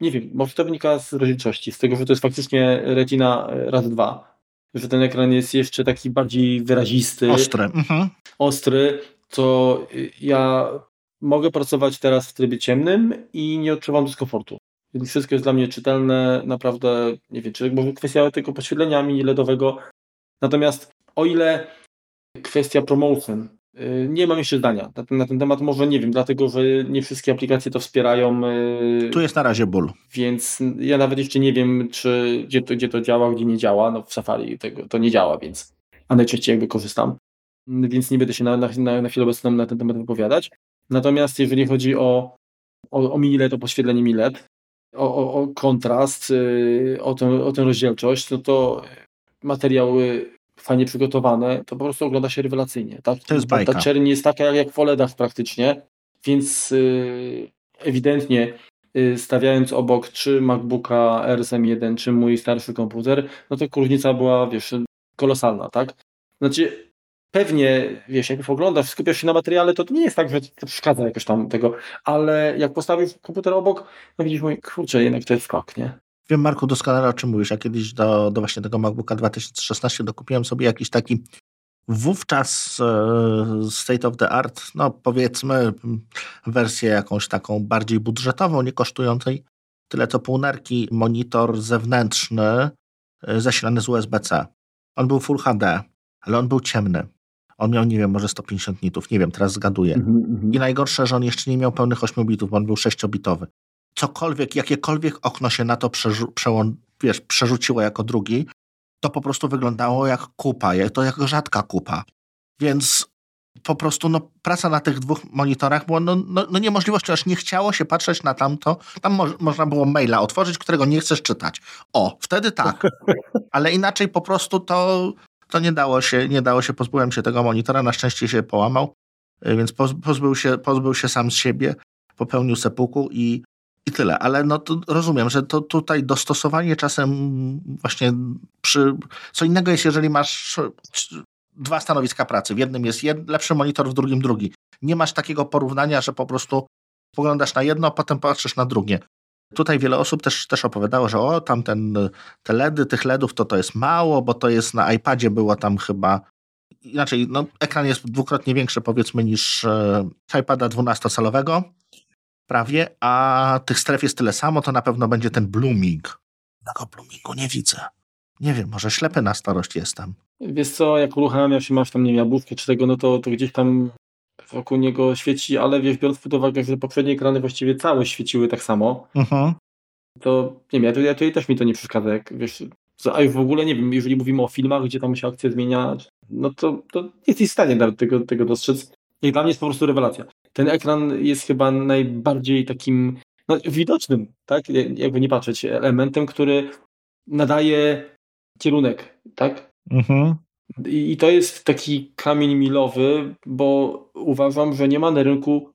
nie wiem, może to wynika z rozdzielczości, z tego, że to jest faktycznie Retina razy dwa że ten ekran jest jeszcze taki bardziej wyrazisty. Ostry. Mhm. Ostry, to ja mogę pracować teraz w trybie ciemnym i nie odczuwam dyskomfortu. Więc wszystko jest dla mnie czytelne, naprawdę, nie wiem, czy może kwestia tego podświetlenia mini LEDowego. Natomiast o ile kwestia promotion nie mam jeszcze zdania na ten, ten, temat. Może nie wiem, dlatego że nie wszystkie aplikacje to wspierają. Y, tu jest na razie ból. Więc ja nawet jeszcze nie wiem, czy gdzie to, gdzie to działa, gdzie nie działa. No w Safari tego, to nie działa, więc a najczęściej jakby korzystam. Więc nie będę się na, na, na chwilę obecną na ten temat wypowiadać. Natomiast jeżeli chodzi o, o, o mini LED, o poświetlenie mini LED, o, o, o kontrast, y, o, tę, o tę rozdzielczość, no to materiały fajnie przygotowane, to po prostu ogląda się rewelacyjnie. Tak? To jest bajka. Ta, ta czerń jest taka jak w OLEDach praktycznie, więc yy, ewidentnie yy, stawiając obok czy MacBooka RSM1, czy mój starszy komputer, no to różnica była, wiesz, kolosalna, tak? Znaczy, pewnie, wiesz, jak oglądasz, skupiasz się na materiale, to, to nie jest tak, że to przeszkadza jakoś tam tego, ale jak postawisz komputer obok, no widzisz, mój kurczę, jednak to jest skok, nie? Wiem, Marku, doskonale o czym mówisz. Ja kiedyś do, do właśnie tego MacBooka 2016 dokupiłem sobie jakiś taki wówczas e, state of the art, no powiedzmy wersję jakąś taką bardziej budżetową, nie kosztującej tyle co półnerki, monitor zewnętrzny e, zasilany z USB-C. On był Full HD, ale on był ciemny. On miał, nie wiem, może 150 nitów, nie wiem, teraz zgaduję. Mm -hmm. I najgorsze, że on jeszcze nie miał pełnych 8 bitów, bo on był 6-bitowy. Cokolwiek, jakiekolwiek okno się na to przerzu wiesz, przerzuciło jako drugi, to po prostu wyglądało jak kupa, to jak rzadka kupa. Więc po prostu no, praca na tych dwóch monitorach była no, no, no niemożliwością, aż nie chciało się patrzeć na tamto. Tam mo można było maila otworzyć, którego nie chcesz czytać. O, wtedy tak. Ale inaczej po prostu to, to nie dało się, nie dało się, pozbyłem się tego monitora, na szczęście się połamał, y, więc pozbył się, pozbył się sam z siebie, popełnił sepuku i, i tyle. Ale no rozumiem, że to tutaj dostosowanie czasem właśnie przy... Co innego jest, jeżeli masz dwa stanowiska pracy. W jednym jest jed, lepszy monitor, w drugim drugi. Nie masz takiego porównania, że po prostu poglądasz na jedno, a potem patrzysz na drugie. Tutaj wiele osób też, też opowiadało, że o, tam ten, te LEDy, tych LEDów to to jest mało, bo to jest na iPadzie było tam chyba inaczej, no, ekran jest dwukrotnie większy powiedzmy niż e, iPada 12-calowego prawie, a tych stref jest tyle samo, to na pewno będzie ten blooming. Tego bloomingu nie widzę. Nie wiem, może ślepy na starość jestem. Wiesz co, jak uruchamiam się, masz tam, nie wiem, jabłówkę czy tego, no to, to gdzieś tam wokół niego świeci, ale wiesz, biorąc pod uwagę, że poprzednie ekrany właściwie całe świeciły tak samo, uh-huh. to nie wiem, ja tutaj, ja tutaj też mi to nie przeszkadza, jak wiesz, a już w ogóle nie wiem, jeżeli mówimy o filmach, gdzie tam się akcja zmienia, no to, to nie jesteś w stanie nawet tego, tego dostrzec. I dla mnie jest po prostu rewelacja. Ten ekran jest chyba najbardziej takim no, widocznym, tak, jakby nie patrzeć, elementem, który nadaje kierunek, tak? Mhm. I to jest taki kamień milowy, bo uważam, że nie ma na rynku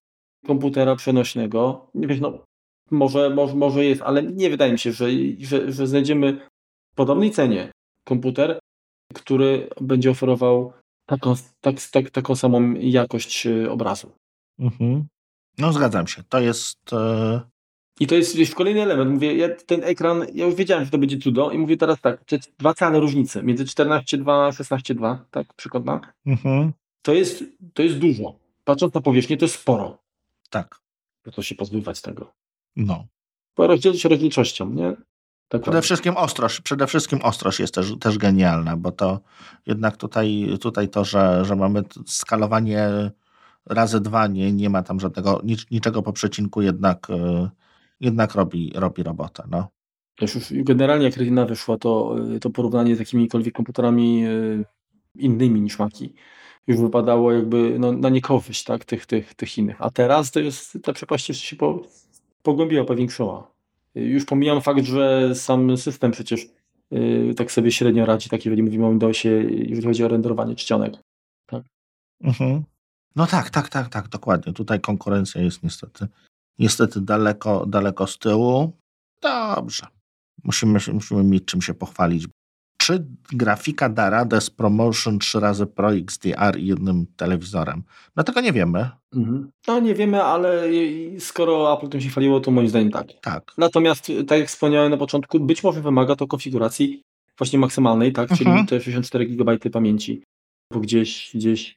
komputera przenośnego. Nie wiem, no, może, może, może jest, ale nie wydaje mi się, że, że, że znajdziemy w podobnej cenie komputer, który będzie oferował taką, tak, tak, taką samą jakość e, obrazu. Mhm. No zgadzam się. To jest e, i to jest wiesz, kolejny element. Mówię, ja ten ekran, ja już wiedziałem, że to będzie cudo i mówię teraz tak, dwa całe różnice między 14.2 a 16.2, tak, przykładna. Mhm. To, jest, to jest dużo. Patrząc na powierzchnię, to jest sporo. Tak. To się pozbywać tego. No. Bo rozdzielić się rozdzielczością, nie? Tak przede wszystkim ostrość, przede wszystkim ostrość jest też, też genialna, bo to jednak tutaj, tutaj to, że, że mamy skalowanie razy dwa, nie, nie ma tam żadnego, nic, niczego po przecinku jednak yy, jednak robi, robi robotę. No. Też już generalnie jak Retina wyszła, to, y, to porównanie z jakimikolwiek komputerami y, innymi niż Maki już wypadało jakby no, na niekorzyść tak, tych, tych, tych innych. A teraz to jest, ta przepaść jeszcze się po, pogłębiła, powiększyła. Już pomijam fakt, że sam system przecież yy, tak sobie średnio radzi, tak jeżeli mówimy o Windowsie, jeżeli chodzi o renderowanie czcionek. Tak. Mhm. No tak, tak, tak, tak, dokładnie. Tutaj konkurencja jest niestety niestety daleko, daleko z tyłu. Dobrze. Musimy, musimy mieć czym się pochwalić. Czy grafika da radę z Promotion 3 razy Pro XDR i jednym telewizorem? No tego nie wiemy. Mhm. No nie wiemy, ale skoro Apple tym się chwaliło, to moim zdaniem tak. Tak. Natomiast, tak jak wspomniałem na początku, być może wymaga to konfiguracji właśnie maksymalnej, tak? Czyli mhm. te 64 GB pamięci, bo gdzieś, gdzieś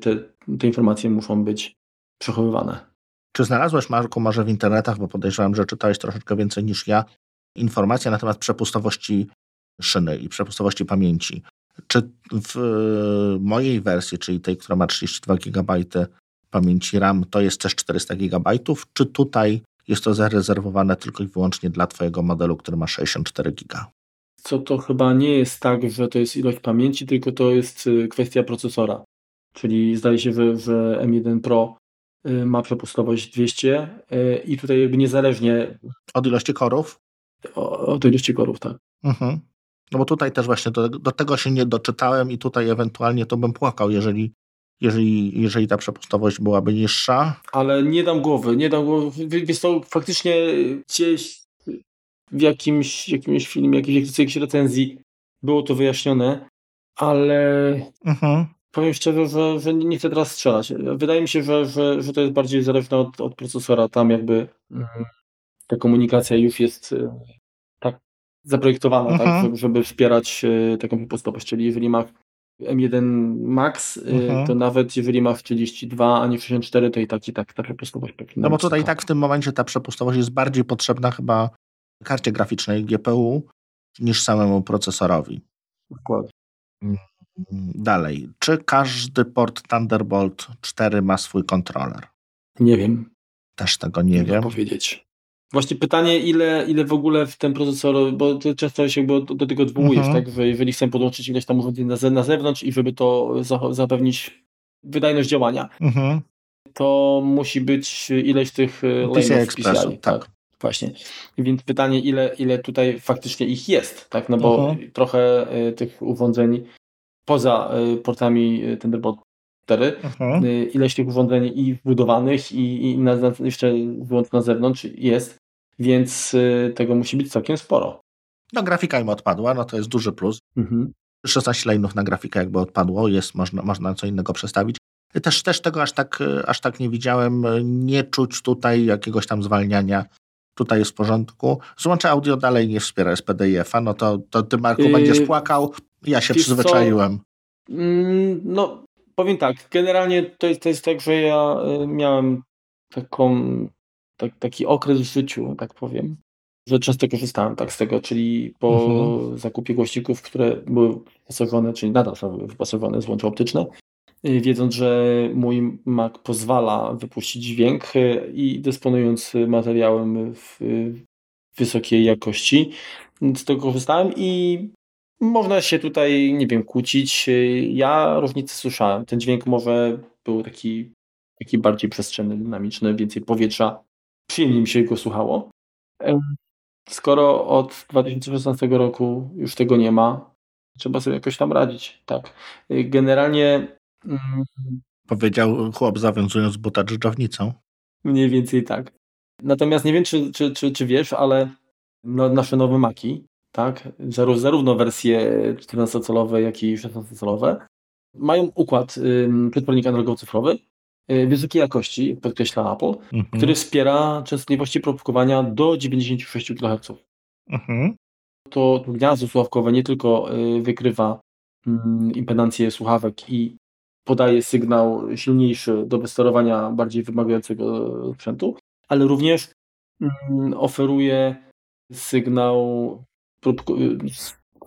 te, te informacje muszą być przechowywane. Czy znalazłeś, Marku, może w internetach, bo podejrzewam, że czytałeś troszeczkę więcej niż ja, informacje na temat przepustowości szyny i przepustowości pamięci? Czy w mojej wersji, czyli tej, która ma 32 GB pamięci RAM, to jest też 400 GB, czy tutaj jest to zarezerwowane tylko i wyłącznie dla Twojego modelu, który ma 64 GB? Co to chyba nie jest tak, że to jest ilość pamięci, tylko to jest y, kwestia procesora. Czyli zdaje się, że, że M1 Pro Y, ma przepustowość 200 y, i tutaj jakby niezależnie od ilości korów? Od ilości korów, tak. Mhm. No bo tutaj też właśnie do, do, tego się nie doczytałem i tutaj ewentualnie to bym płakał, jeżeli, jeżeli, jeżeli ta przepustowość byłaby niższa. Ale nie dam głowy, nie dam głowy. Wiesz to faktycznie gdzieś w jakimś, jakimś filmie, jakiejś, jakiejś recenzji było to wyjaśnione, ale mhm. Powiem szczerze, że, że nie chcę teraz strzelać. Wydaje mi się, że, że, że to jest bardziej zależne od, od procesora. Tam jakby mm, ta komunikacja już jest y, tak zaprojektowana, tak, Mhm. żeby, żeby wspierać e, taką przepustowość, czyli jeżeli masz M1 Max, e, Mhm. to nawet jeżeli masz 32, a nie 64, to i tak i tak ta przepustowość powinna No bo tutaj taka. tak w tym momencie ta przepustowość jest bardziej potrzebna chyba karcie graficznej GPU niż samemu procesorowi. Dokładnie. Dalej. Czy każdy port Thunderbolt 4 ma swój kontroler? Nie wiem, Też tego nie trudno wiem. powiedzieć. Właśnie pytanie, ile, ile w ogóle w ten procesor, bo ty często się do, do tego odwołujesz, Mhm. tak, że jeżeli chcę podłączyć ileś tam urządzeń na, ze- na zewnątrz i żeby to za, zapewnić wydajność działania, Mhm. to musi być ileś tych e, PCI lane'ów PCI. tak. Właśnie. Więc pytanie, ile, ile tutaj faktycznie ich jest, tak? No bo Mhm. trochę y, tych urządzeń poza y, portami y, Thunderbolt 4, Mhm. y, ileś tych urządzeń i wbudowanych i, i na, na, jeszcze wyłącznie na zewnątrz jest, więc tego musi być całkiem sporo. No grafika im odpadła, no to jest duży plus. Mhm. 16 lane'ów na grafikę jakby odpadło, jest, można, można co innego przestawić. Też, też tego aż tak, e, aż tak nie widziałem. Nie czuć tutaj jakiegoś tam zwalniania. Tutaj jest w porządku. Złącze audio dalej nie wspiera SPDIF-a, no to, to ty Marku Yy, będziesz płakał. Ja się wiesz co? przyzwyczaiłem. Mm, No, powiem tak, generalnie to jest, to jest tak, że ja y, miałem taką, tak, taki okres w życiu, tak powiem, że często korzystałem tak z tego, czyli po Mhm. zakupie głośników, które były wyposażone, czyli nadal są wyposażone w złącze optyczne, y, wiedząc, że mój Mac pozwala wypuścić dźwięk y, i dysponując materiałem w, w wysokiej jakości, z tego korzystałem i można się tutaj, nie wiem, kłócić. Ja różnicy słyszałem. Ten dźwięk może był taki, taki bardziej przestrzenny, dynamiczny, więcej powietrza. Przyjemnie mi się go słuchało. Skoro od 2016 roku już tego nie ma, trzeba sobie jakoś tam radzić. Tak. Generalnie mm, Powiedział chłop zawiązując buta dżdżownicą. Mniej więcej tak. Natomiast nie wiem, czy, czy, czy, czy wiesz, ale no, nasze nowe Maki, tak, zaró- zarówno wersje 14-calowe, jak i 16-calowe, mają układ ym, przetwornik analogowo-cyfrowy y, wysokiej jakości, jak podkreśla Apple, Mhm. który wspiera częstotliwości propkowania do 96 kHz. Mhm. To gniazdo słuchawkowe nie tylko y, wykrywa impedancję słuchawek i podaje sygnał silniejszy do wysterowania bardziej wymagającego sprzętu, ale również oferuje sygnał,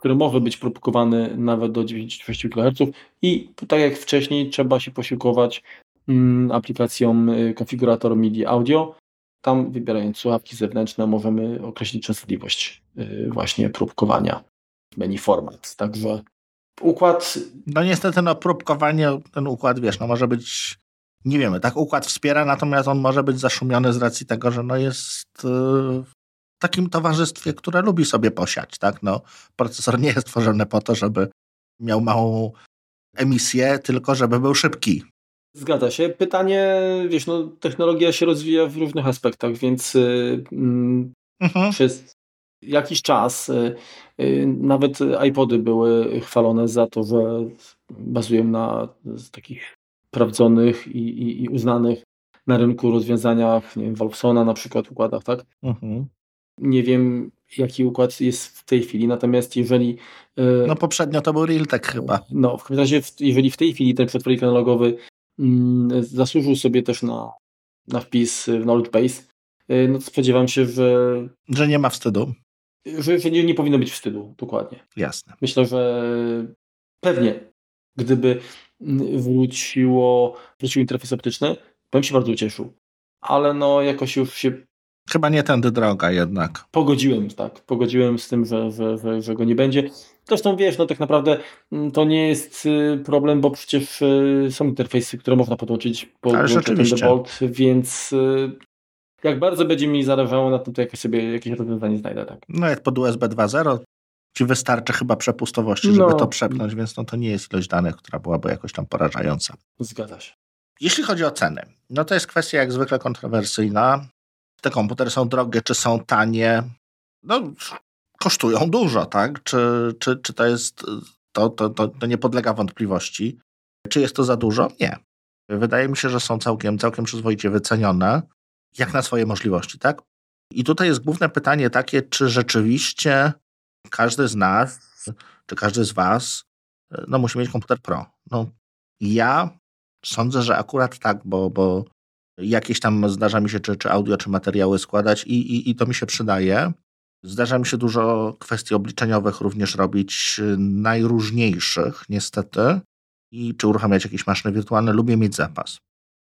który może być propagowany nawet do 96 kHz i tak jak wcześniej trzeba się posiłkować mm, aplikacją y, konfigurator MIDI audio. Tam wybierając słuchawki zewnętrzne możemy określić częstotliwość y, właśnie próbkowania menu format. Także układ No niestety, no próbkowanie, ten układ, wiesz, no może być, nie wiemy, tak układ wspiera, natomiast on może być zaszumiony z racji tego, że no jest w takim towarzystwie, które lubi sobie posiać, tak, no procesor nie jest tworzony po to, żeby miał małą emisję, tylko żeby był szybki. Zgadza się. Pytanie, wiesz, no, technologia się rozwija w różnych aspektach, więc y, mm, Mhm. przez jakiś czas y, y, nawet iPody były chwalone za to, że bazują na takich sprawdzonych i, i, i uznanych na rynku rozwiązaniach, nie wiem, Wolfsona na przykład układach, tak? Mhm. Nie wiem, jaki układ jest w tej chwili, natomiast jeżeli y, No poprzednio to był Realtek chyba. no, w każdym razie, jeżeli w tej chwili ten przetwornik analogowy mm, zasłużył sobie też na, na wpis w Knowledge Base, no to spodziewam się, że, Że nie ma wstydu. że, że nie, nie powinno być wstydu, dokładnie. Jasne. Myślę, że pewnie, gdyby mm, wróciło, wrócił interfejs optyczny, bym się bardzo ucieszył. Ale no, jakoś już się Chyba nie tędy droga jednak. pogodziłem, tak, pogodziłem z tym, że, że, że, że go nie będzie. Zresztą wiesz, no tak naprawdę mm, to nie jest y, problem, bo przecież y, są interfejsy, które można podłączyć po. Thunderbolt, więc y, jak bardzo będzie mi zależało na tym, to jakoś sobie jakieś rozwiązanie znajdę, tak. No jak pod USB 2.0 ci wystarczy chyba przepustowości, żeby No. to przepchnąć, więc no to nie jest ilość danych, która byłaby jakoś tam porażająca. Zgadza się. Jeśli chodzi o ceny, no to jest kwestia jak zwykle kontrowersyjna. Te komputery są drogie, czy są tanie? No, kosztują dużo, tak? Czy, czy, czy to jest, to, to, to, to nie podlega wątpliwości. Czy jest to za dużo? Nie. Wydaje mi się, że są całkiem, całkiem przyzwoicie wycenione, jak na swoje możliwości, tak? I tutaj jest główne pytanie takie, czy rzeczywiście każdy z nas, czy każdy z was, no musi mieć komputer Pro. No, ja sądzę, że akurat tak, bo, bo jakieś tam zdarza mi się czy, czy audio, czy materiały składać i, i, i to mi się przydaje. Zdarza mi się dużo kwestii obliczeniowych również robić, najróżniejszych niestety. I czy uruchamiać jakieś maszyny wirtualne, lubię mieć zapas.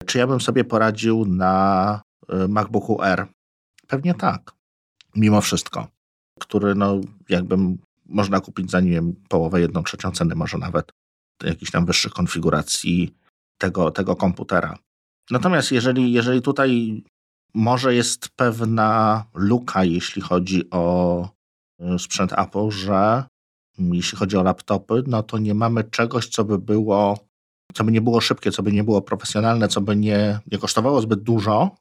Czy ja bym sobie poradził na y, MacBooku R? Pewnie tak. Mimo wszystko. Który, no, jakbym można kupić za, nie wiem, połowę, jedną trzecią ceny, może nawet jakichś tam wyższych konfiguracji tego, tego komputera. Natomiast jeżeli, jeżeli tutaj może jest pewna luka, jeśli chodzi o y, sprzęt Apple, że jeśli chodzi o laptopy, no to nie mamy czegoś, co by było, co by nie było szybkie, co by nie było profesjonalne, co by nie, nie kosztowało zbyt dużo,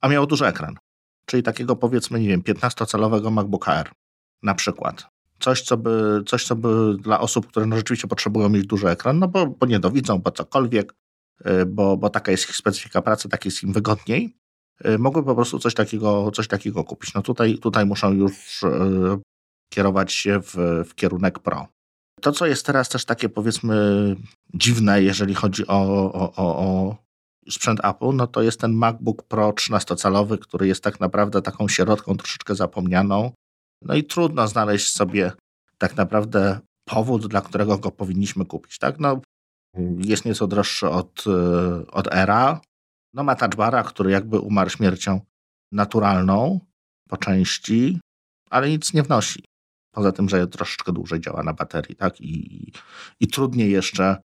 a miało duży ekran. Czyli takiego powiedzmy, nie wiem, 15-calowego MacBook Air na przykład. Coś co, by, coś, co by dla osób, które no rzeczywiście potrzebują mieć duży ekran, no bo, bo niedowidzą, bo cokolwiek, bo, bo taka jest ich specyfika pracy, tak jest im wygodniej, y, mogły po prostu coś takiego, coś takiego kupić. No tutaj, tutaj muszą już y, kierować się w, w kierunek Pro. To, co jest teraz też takie powiedzmy dziwne, jeżeli chodzi o, o, o, o sprzęt Apple, no to jest ten MacBook Pro 13-calowy, który jest tak naprawdę taką środką troszeczkę zapomnianą. No i trudno znaleźć sobie tak naprawdę powód, dla którego go powinniśmy kupić. Tak? No, jest nieco droższy od, e, od Era. No ma touchbara, który jakby umarł śmiercią naturalną po części, ale nic nie wnosi. Poza tym, że troszeczkę dłużej działa na baterii, tak? I, i trudniej jeszcze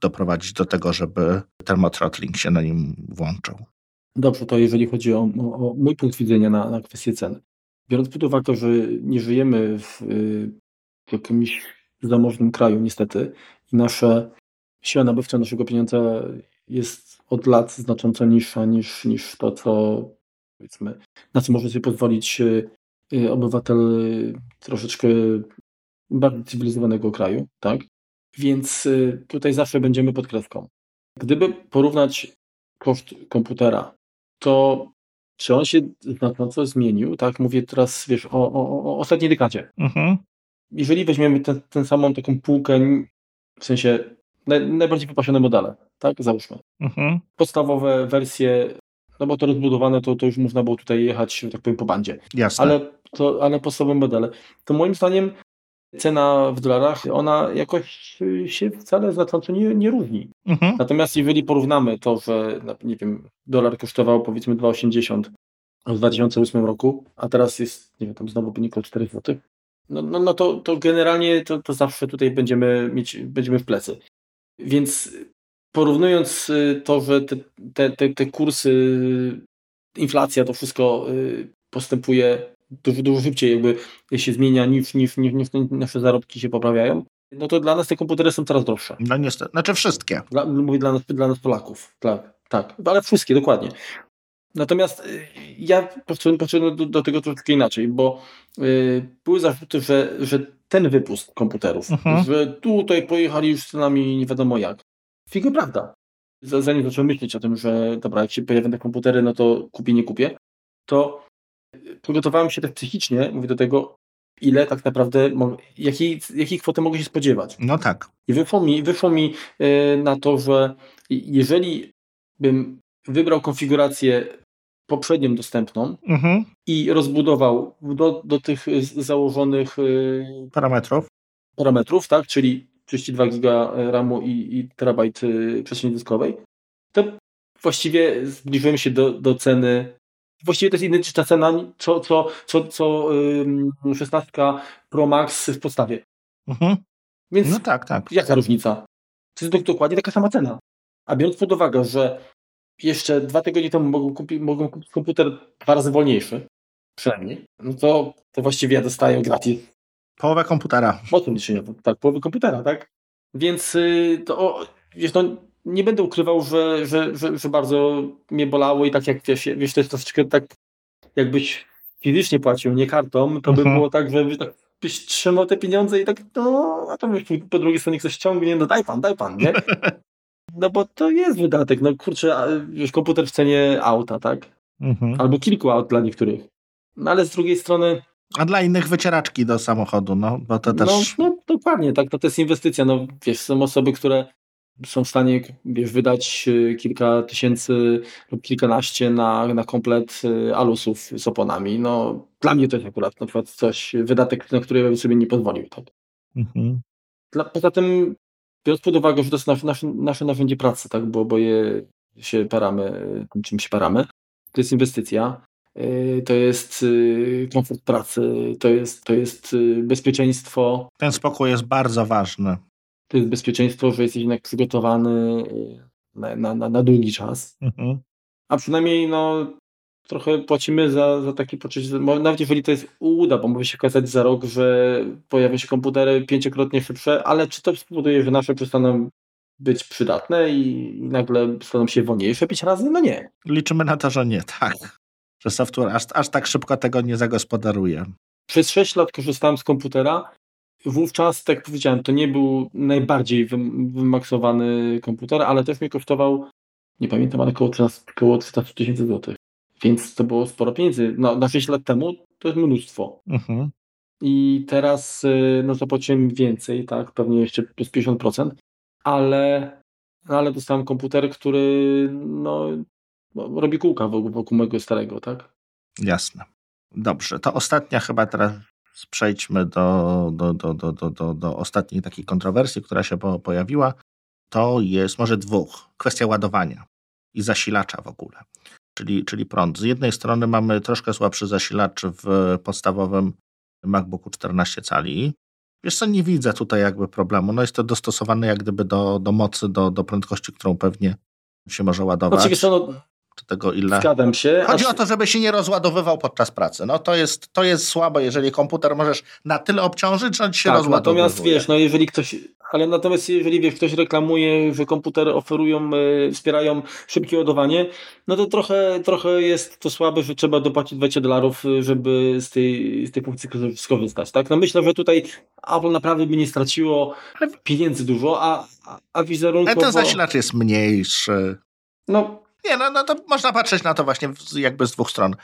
doprowadzić do tego, żeby termothrottling się na nim włączył. Dobrze, to jeżeli chodzi o, o, mój punkt widzenia na, na kwestię ceny. Biorąc pod uwagę, że nie żyjemy w, w jakimś zamożnym kraju niestety i nasza siła nabywcza naszego pieniądza jest od lat znacząco niższa niż, niż to, co powiedzmy, na co może sobie pozwolić y, obywatel troszeczkę bardziej cywilizowanego kraju, tak? Więc y, tutaj zawsze będziemy pod kreską. Gdyby porównać koszt komputera, to czy on się znacząco zmienił? Tak, mówię teraz, wiesz, o, o, o ostatniej dekadzie. Mhm. Jeżeli weźmiemy tę samą taką półkę, w sensie naj, najbardziej wypasione modele, tak, załóżmy. Mhm. Podstawowe wersje, no bo to rozbudowane, to, to już można było tutaj jechać, tak powiem, po bandzie. Jasne. Ale, to, ale podstawowe modele. To moim zdaniem cena w dolarach, ona jakoś się wcale znacząco nie, nie różni. Mhm. Natomiast jeżeli porównamy to, że nie wiem, dolar kosztował powiedzmy 2,80 w 2008 roku, a teraz jest, nie wiem, tam znowu wynikło 4 zł, no, no, no to, to generalnie to, to zawsze tutaj będziemy mieć, będziemy w plecy. Więc porównując y, to, że te, te, te, te kursy, inflacja, to wszystko y, postępuje dużo, dużo szybciej jakby się zmienia niż, niż, niż, niż nasze zarobki się poprawiają, no to dla nas te komputery są coraz droższe. No niestety, znaczy wszystkie. Dla, mówię dla nas, dla nas Polaków, tak, tak, ale wszystkie, dokładnie. Natomiast y, ja podszedłem do, do tego troszeczkę inaczej, bo yy, były zarzuty, że, że ten wypust komputerów, mhm. że tutaj pojechali już z nami nie wiadomo jak. Figo prawda. Zanim zacząłem myśleć o tym, że dobra, jak się pojawią te komputery, no to kupię, nie kupię, to przygotowałem się tak psychicznie, mówię do tego, ile tak naprawdę, jakiej, jakiej kwoty mogę się spodziewać. No tak. I wyszło mi, wyszło mi e, na to, że jeżeli bym wybrał konfigurację poprzednią dostępną mhm. i rozbudował do, do tych założonych e, parametrów, parametrów tak, czyli 32 giga RAMu i, i terabajt e, przestrzeni dyskowej, to właściwie zbliżyłem się do, do ceny Właściwie to jest identyczna cena, co, co, co, co yy, 16 Pro Max w podstawie. Mhm. Więc no tak, tak. Jaka różnica? To jest dokładnie taka sama cena. A biorąc pod uwagę, że jeszcze dwa tygodnie temu mogą kupić, mogą kupić komputer dwa razy wolniejszy, przynajmniej, no to, to właściwie ja dostaję gratis. Połowę komputera. O tym liczenia, tak, połowę komputera, tak? Więc yy, to, wiesz, no, nie będę ukrywał, że, że, że, że, bardzo mnie bolało i tak jak wiesz, wiesz to jest troszeczkę tak, jakbyś fizycznie płacił, nie kartą, to by mhm. było tak, że tak byś trzymał te pieniądze i tak, no, a to po drugiej stronie ktoś ściągnie, no daj pan, daj pan, nie? No bo to jest wydatek, no kurczę, wiesz, komputer w cenie auta, tak? Mhm. Albo kilku aut dla niektórych. No ale z drugiej strony A dla innych wycieraczki do samochodu, no bo to też... No, no dokładnie, tak, no to jest inwestycja, no wiesz, są osoby, które są w stanie wiesz, wydać y, kilka tysięcy lub kilkanaście na, na komplet y, alusów z oponami. No, dla mnie to jest akurat na przykład coś, wydatek, na który bym sobie nie pozwolił. Tak? Mhm. Dla, poza tym, biorąc pod uwagę, że to jest nasze, nasze, nasze narzędzie pracy, tak? bo, bo je się paramy, czym się paramy, to jest inwestycja, y, to jest komfort pracy, to jest, to jest bezpieczeństwo. Ten spokój jest bardzo ważny to jest bezpieczeństwo, że jesteś jednak przygotowany na, na, na, na długi czas. Mhm. A przynajmniej no, trochę płacimy za, za takie poczucie, nawet jeżeli to jest uda, bo może się okazać za rok, że pojawią się komputery pięciokrotnie szybsze, ale czy to spowoduje, że nasze przestaną być przydatne i, nagle staną się wolniejsze pięć razy? No nie. Liczymy na to, że nie, tak. Że software aż, aż tak szybko tego nie zagospodaruje. Przez 6 lat korzystałem z komputera Wówczas, tak jak powiedziałem, to nie był najbardziej wymaksowany komputer, ale też mnie kosztował, nie pamiętam, ale około 300 tysięcy złotych. Więc to było sporo pieniędzy. No, na 6 lat temu to jest mnóstwo. Mhm. I teraz y, no, zapłaciłem więcej, tak, pewnie jeszcze plus 50%, ale, ale dostałem komputer, który no, no robi kółka wokół, wokół mojego starego, tak? Jasne. Dobrze, to ostatnia chyba teraz przejdźmy do, do, do, do, do, do, do ostatniej takiej kontrowersji, która się pojawiła. To jest może dwóch. Kwestia ładowania i zasilacza w ogóle, czyli, czyli prąd. Z jednej strony mamy troszkę słabszy zasilacz w podstawowym MacBooku 14 cali. Wiesz co, nie widzę tutaj jakby problemu. No jest to dostosowane jak gdyby do, do mocy, do, do prędkości, którą pewnie się może ładować. Oczywiście, no, czy tego ile. Zgadzam się. Chodzi aż... o to, żeby się nie rozładowywał podczas pracy. No to jest, to jest słabe, jeżeli komputer możesz na tyle obciążyć, że on się tak, rozładowuje. Natomiast wiesz, no jeżeli ktoś, ale natomiast jeżeli wiesz, ktoś reklamuje, że komputery oferują, yy, wspierają szybkie ładowanie, no to trochę, trochę jest to słabe, że trzeba dopłacić 20 dolarów, e, żeby z tej, z tej funkcji skorzystać. Tak? No myślę, że tutaj Apple naprawdę by nie straciło pieniędzy dużo, a, a, a wizerunkowo... Ale ten zasilacz jest mniejszy. No nie, no, no to można patrzeć na to właśnie jakby z dwóch stron.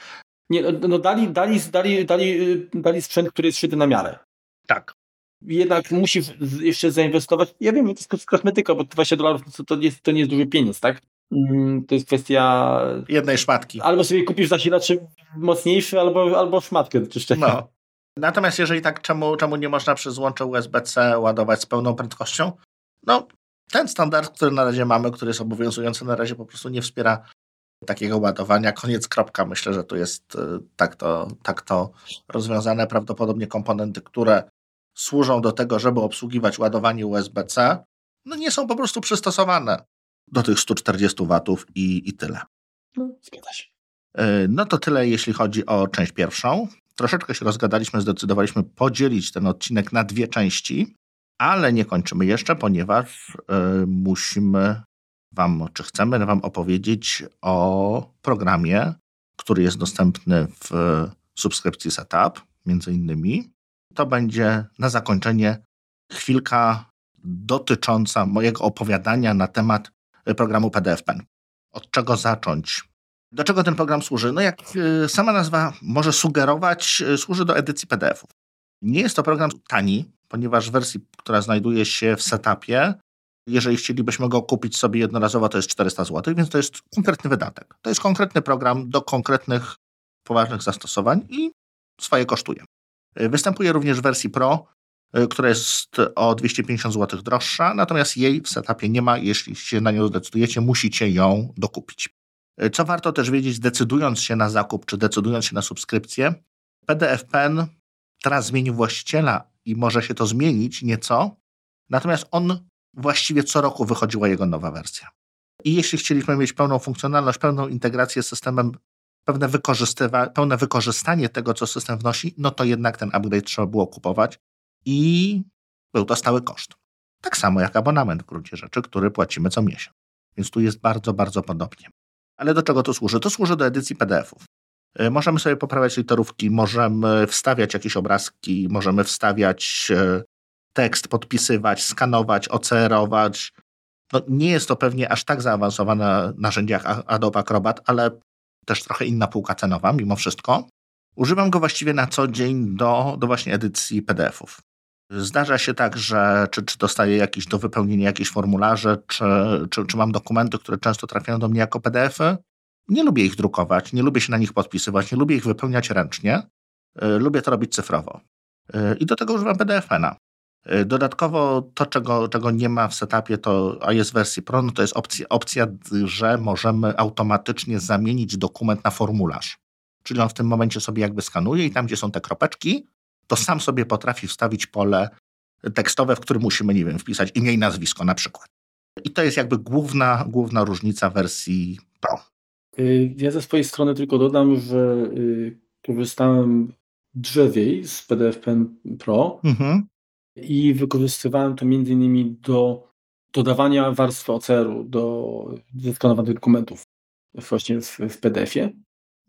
Nie, no, no dali, dali, dali, dali, dali sprzęt, który jest szyty na miarę. Tak. Jednak musi jeszcze zainwestować. Ja wiem, to jest kosmetyka, bo 20 dolarów to, to, jest, to nie jest duży pieniądz, tak? Mm, to jest kwestia. Jednej szmatki. Albo sobie kupisz zasilacz mocniejszy, albo, albo szmatkę czyszczenia. No. Natomiast jeżeli tak, czemu, czemu nie można przez łącze USB-C ładować z pełną prędkością? No, ten standard, który na razie mamy, który jest obowiązujący na razie, po prostu nie wspiera takiego ładowania. Koniec, kropka. Myślę, że tu jest y, tak to, tak to rozwiązane. Prawdopodobnie komponenty, które służą do tego, żeby obsługiwać ładowanie USB-C, no nie są po prostu przystosowane do tych 140 watów i, i tyle. No, zgadza się. Y, no to tyle, jeśli chodzi o część pierwszą. Troszeczkę się rozgadaliśmy, zdecydowaliśmy podzielić ten odcinek na dwie części. Ale nie kończymy jeszcze, ponieważ y, musimy Wam, czy chcemy Wam opowiedzieć o programie, który jest dostępny w subskrypcji Setup, między innymi. To będzie na zakończenie chwilka dotycząca mojego opowiadania na temat programu PDF Pen. Od czego zacząć? Do czego ten program służy? No jak y, sama nazwa może sugerować, y, służy do edycji PDF-ów. Nie jest to program tani, ponieważ w wersji, która znajduje się w setupie, jeżeli chcielibyśmy go kupić sobie jednorazowo, to jest 400 zł, więc to jest konkretny wydatek. To jest konkretny program do konkretnych, poważnych zastosowań i swoje kosztuje. Występuje również w wersji Pro, y, która jest o 250 zł droższa, natomiast jej w setupie nie ma. Jeśli się na nią zdecydujecie, musicie ją dokupić. Y, co warto też wiedzieć, decydując się na zakup czy decydując się na subskrypcję, PDF Pen teraz zmienił właściciela i może się to zmienić nieco. Natomiast on właściwie co roku wychodziła jego nowa wersja. I jeśli chcieliśmy mieć pełną funkcjonalność, pełną integrację z systemem, pewne pełne wykorzystanie tego, co system wnosi, no to jednak ten upgrade trzeba było kupować i był to stały koszt. Tak samo jak abonament w gruncie rzeczy, który płacimy co miesiąc. Więc tu jest bardzo, bardzo podobnie. Ale do czego to służy? To służy do edycji PDF-ów. E, możemy sobie poprawiać literówki, możemy wstawiać jakieś obrazki, możemy wstawiać e, tekst, podpisywać, skanować, ocerować. No, nie jest to pewnie aż tak zaawansowane narzędzie jak Adobe Acrobat, ale też trochę inna półka cenowa mimo wszystko. Używam go właściwie na co dzień do, do właśnie edycji PDF-ów. Zdarza się tak, że czy, czy dostaję jakieś do wypełnienia jakieś formularze, czy, czy, czy mam dokumenty, które często trafiają do mnie jako PDF-y. Nie lubię ich drukować, nie lubię się na nich podpisywać, nie lubię ich wypełniać ręcznie. Y, lubię to robić cyfrowo. Y, I do tego używam PDF-a. Y, dodatkowo to, czego, czego nie ma w setupie, to, a jest w wersji Pro, no to jest opcja, opcja, że możemy automatycznie zamienić dokument na formularz. Czyli on w tym momencie sobie jakby skanuje i tam, gdzie są te kropeczki, to sam sobie potrafi wstawić pole tekstowe, w którym musimy, nie wiem, wpisać imię i nazwisko na przykład. I to jest jakby główna, główna różnica wersji Pro. Y, ja ze swojej strony tylko dodam, że y, korzystałem drzewiej z PDF Pen Pro mhm. i wykorzystywałem to między innymi do dodawania warstwy OCR-u do zeskanowanych dokumentów właśnie w, w PDF-ie.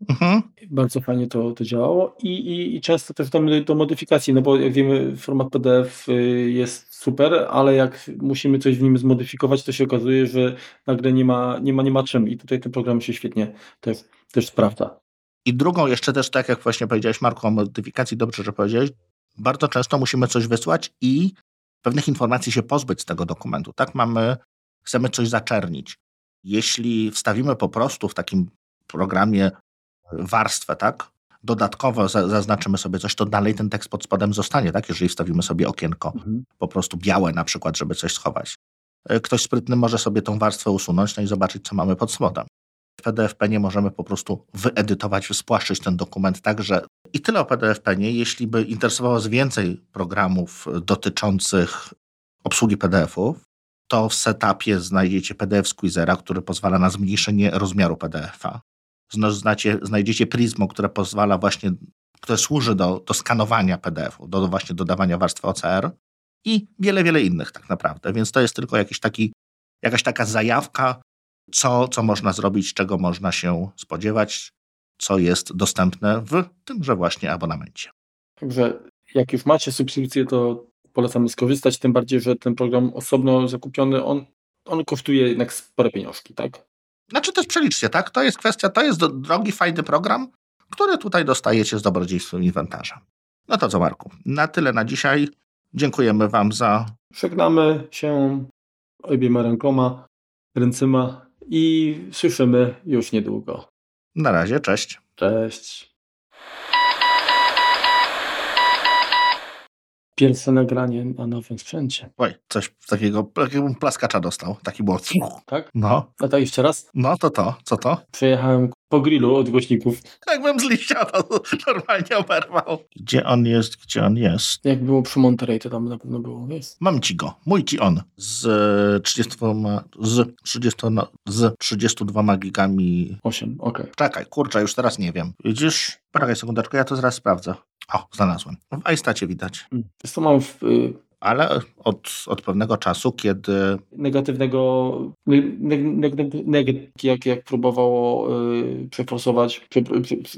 Mhm. Bardzo fajnie to, to działało I, i, i często też damy do modyfikacji, no bo jak wiemy, format PDF y, jest super, ale jak musimy coś w nim zmodyfikować, to się okazuje, że nagle nie ma, nie ma, nie ma czym i tutaj ten program się świetnie też, też sprawdza. I drugą jeszcze też, tak jak właśnie powiedziałeś Marku o modyfikacji, dobrze, że powiedziałeś, bardzo często musimy coś wysłać i pewnych informacji się pozbyć z tego dokumentu. Tak mamy, chcemy coś zaczernić. Jeśli wstawimy po prostu w takim programie warstwę, tak? Dodatkowo zaznaczymy sobie coś, to dalej ten tekst pod spodem zostanie, tak? Jeżeli wstawimy sobie okienko mhm. po prostu białe na przykład, żeby coś schować. E, ktoś sprytny może sobie tą warstwę usunąć, no i zobaczyć, co mamy pod spodem. W PDF-penie możemy po prostu wyedytować, spłaszczyć ten dokument tak, że i tyle o PDF-penie. Jeśli by interesowało Was więcej programów dotyczących obsługi PDF-ów, to w setupie znajdziecie PDF Squeezera, który pozwala na zmniejszenie rozmiaru PDF-a znacie, znajdziecie Prismo, które pozwala właśnie, które służy do, do skanowania PDF-u, do właśnie dodawania warstwy OCR i wiele, wiele innych tak naprawdę. Więc to jest tylko jakiś taki, jakaś taka zajawka, co, co można zrobić, czego można się spodziewać, co jest dostępne w tymże właśnie abonamencie. Także jak już macie subskrypcję, to polecamy skorzystać, tym bardziej, że ten program osobno zakupiony, on, on kosztuje jednak spore pieniążki, tak? Znaczy też przeliczcie, tak? To jest kwestia, to jest drogi, fajny program, który tutaj dostajecie z dobrodziejstwem inwentarza. No to co, Marku? Na tyle na dzisiaj. Dziękujemy Wam za. Żegnamy się obiema rękoma, ręcyma i słyszymy już niedługo. Na razie, cześć. Cześć. Pierwsze nagranie na nowym sprzęcie. Oj, coś takiego, takiego plaskacza dostał, taki było. Tak? No. A tak jeszcze raz? No to to, co to? Przejechałem po grillu od głośników. Jakbym z liścia to normalnie oberwał. Gdzie on jest, gdzie on jest? Jak było przy Monterey, to tam na pewno było, jest. Mam ci go, mój ci on. Z 32, z 30, z 32 gigami. 8, okej. Okay. Czekaj, kurczę, już teraz nie wiem. Widzisz? Poczekaj sekundeczkę, ja to zaraz sprawdzę. O, znalazłem. W iStacie widać. To mam w, y, ale od, od pewnego czasu, kiedy. Negatywnego. Neg, neg, neg, jak, jak próbowało y, przeforsować. Prze,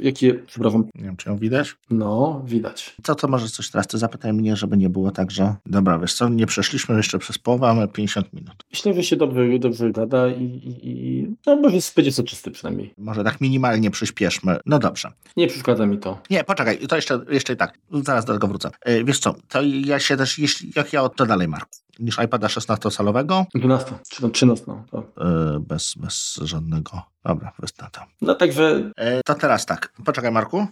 jakie. Przepraszam. Nie wiem, czy ją widać? No, widać. Co to może coś teraz? Ty zapytaj mnie, żeby nie było tak, że. Dobra, wiesz co, nie przeszliśmy jeszcze przez połowę, mamy 50 minut. Myślę, że się dobrze, dobrze gada i, i, i no może będzie co czysty przynajmniej. Może tak minimalnie przyspieszmy. No dobrze. Nie przeszkadza mi to. Nie, poczekaj, to jeszcze, jeszcze tak. Zaraz do tego wrócę. Yy, wiesz co, to ja się też, jeśli jak ja to dalej, Marku? Niż iPada 16-calowego? 12, czy tam 13. To. Yy, bez, bez żadnego. Dobra, wystarczy. No także. Yy, to teraz tak. Poczekaj, Marku.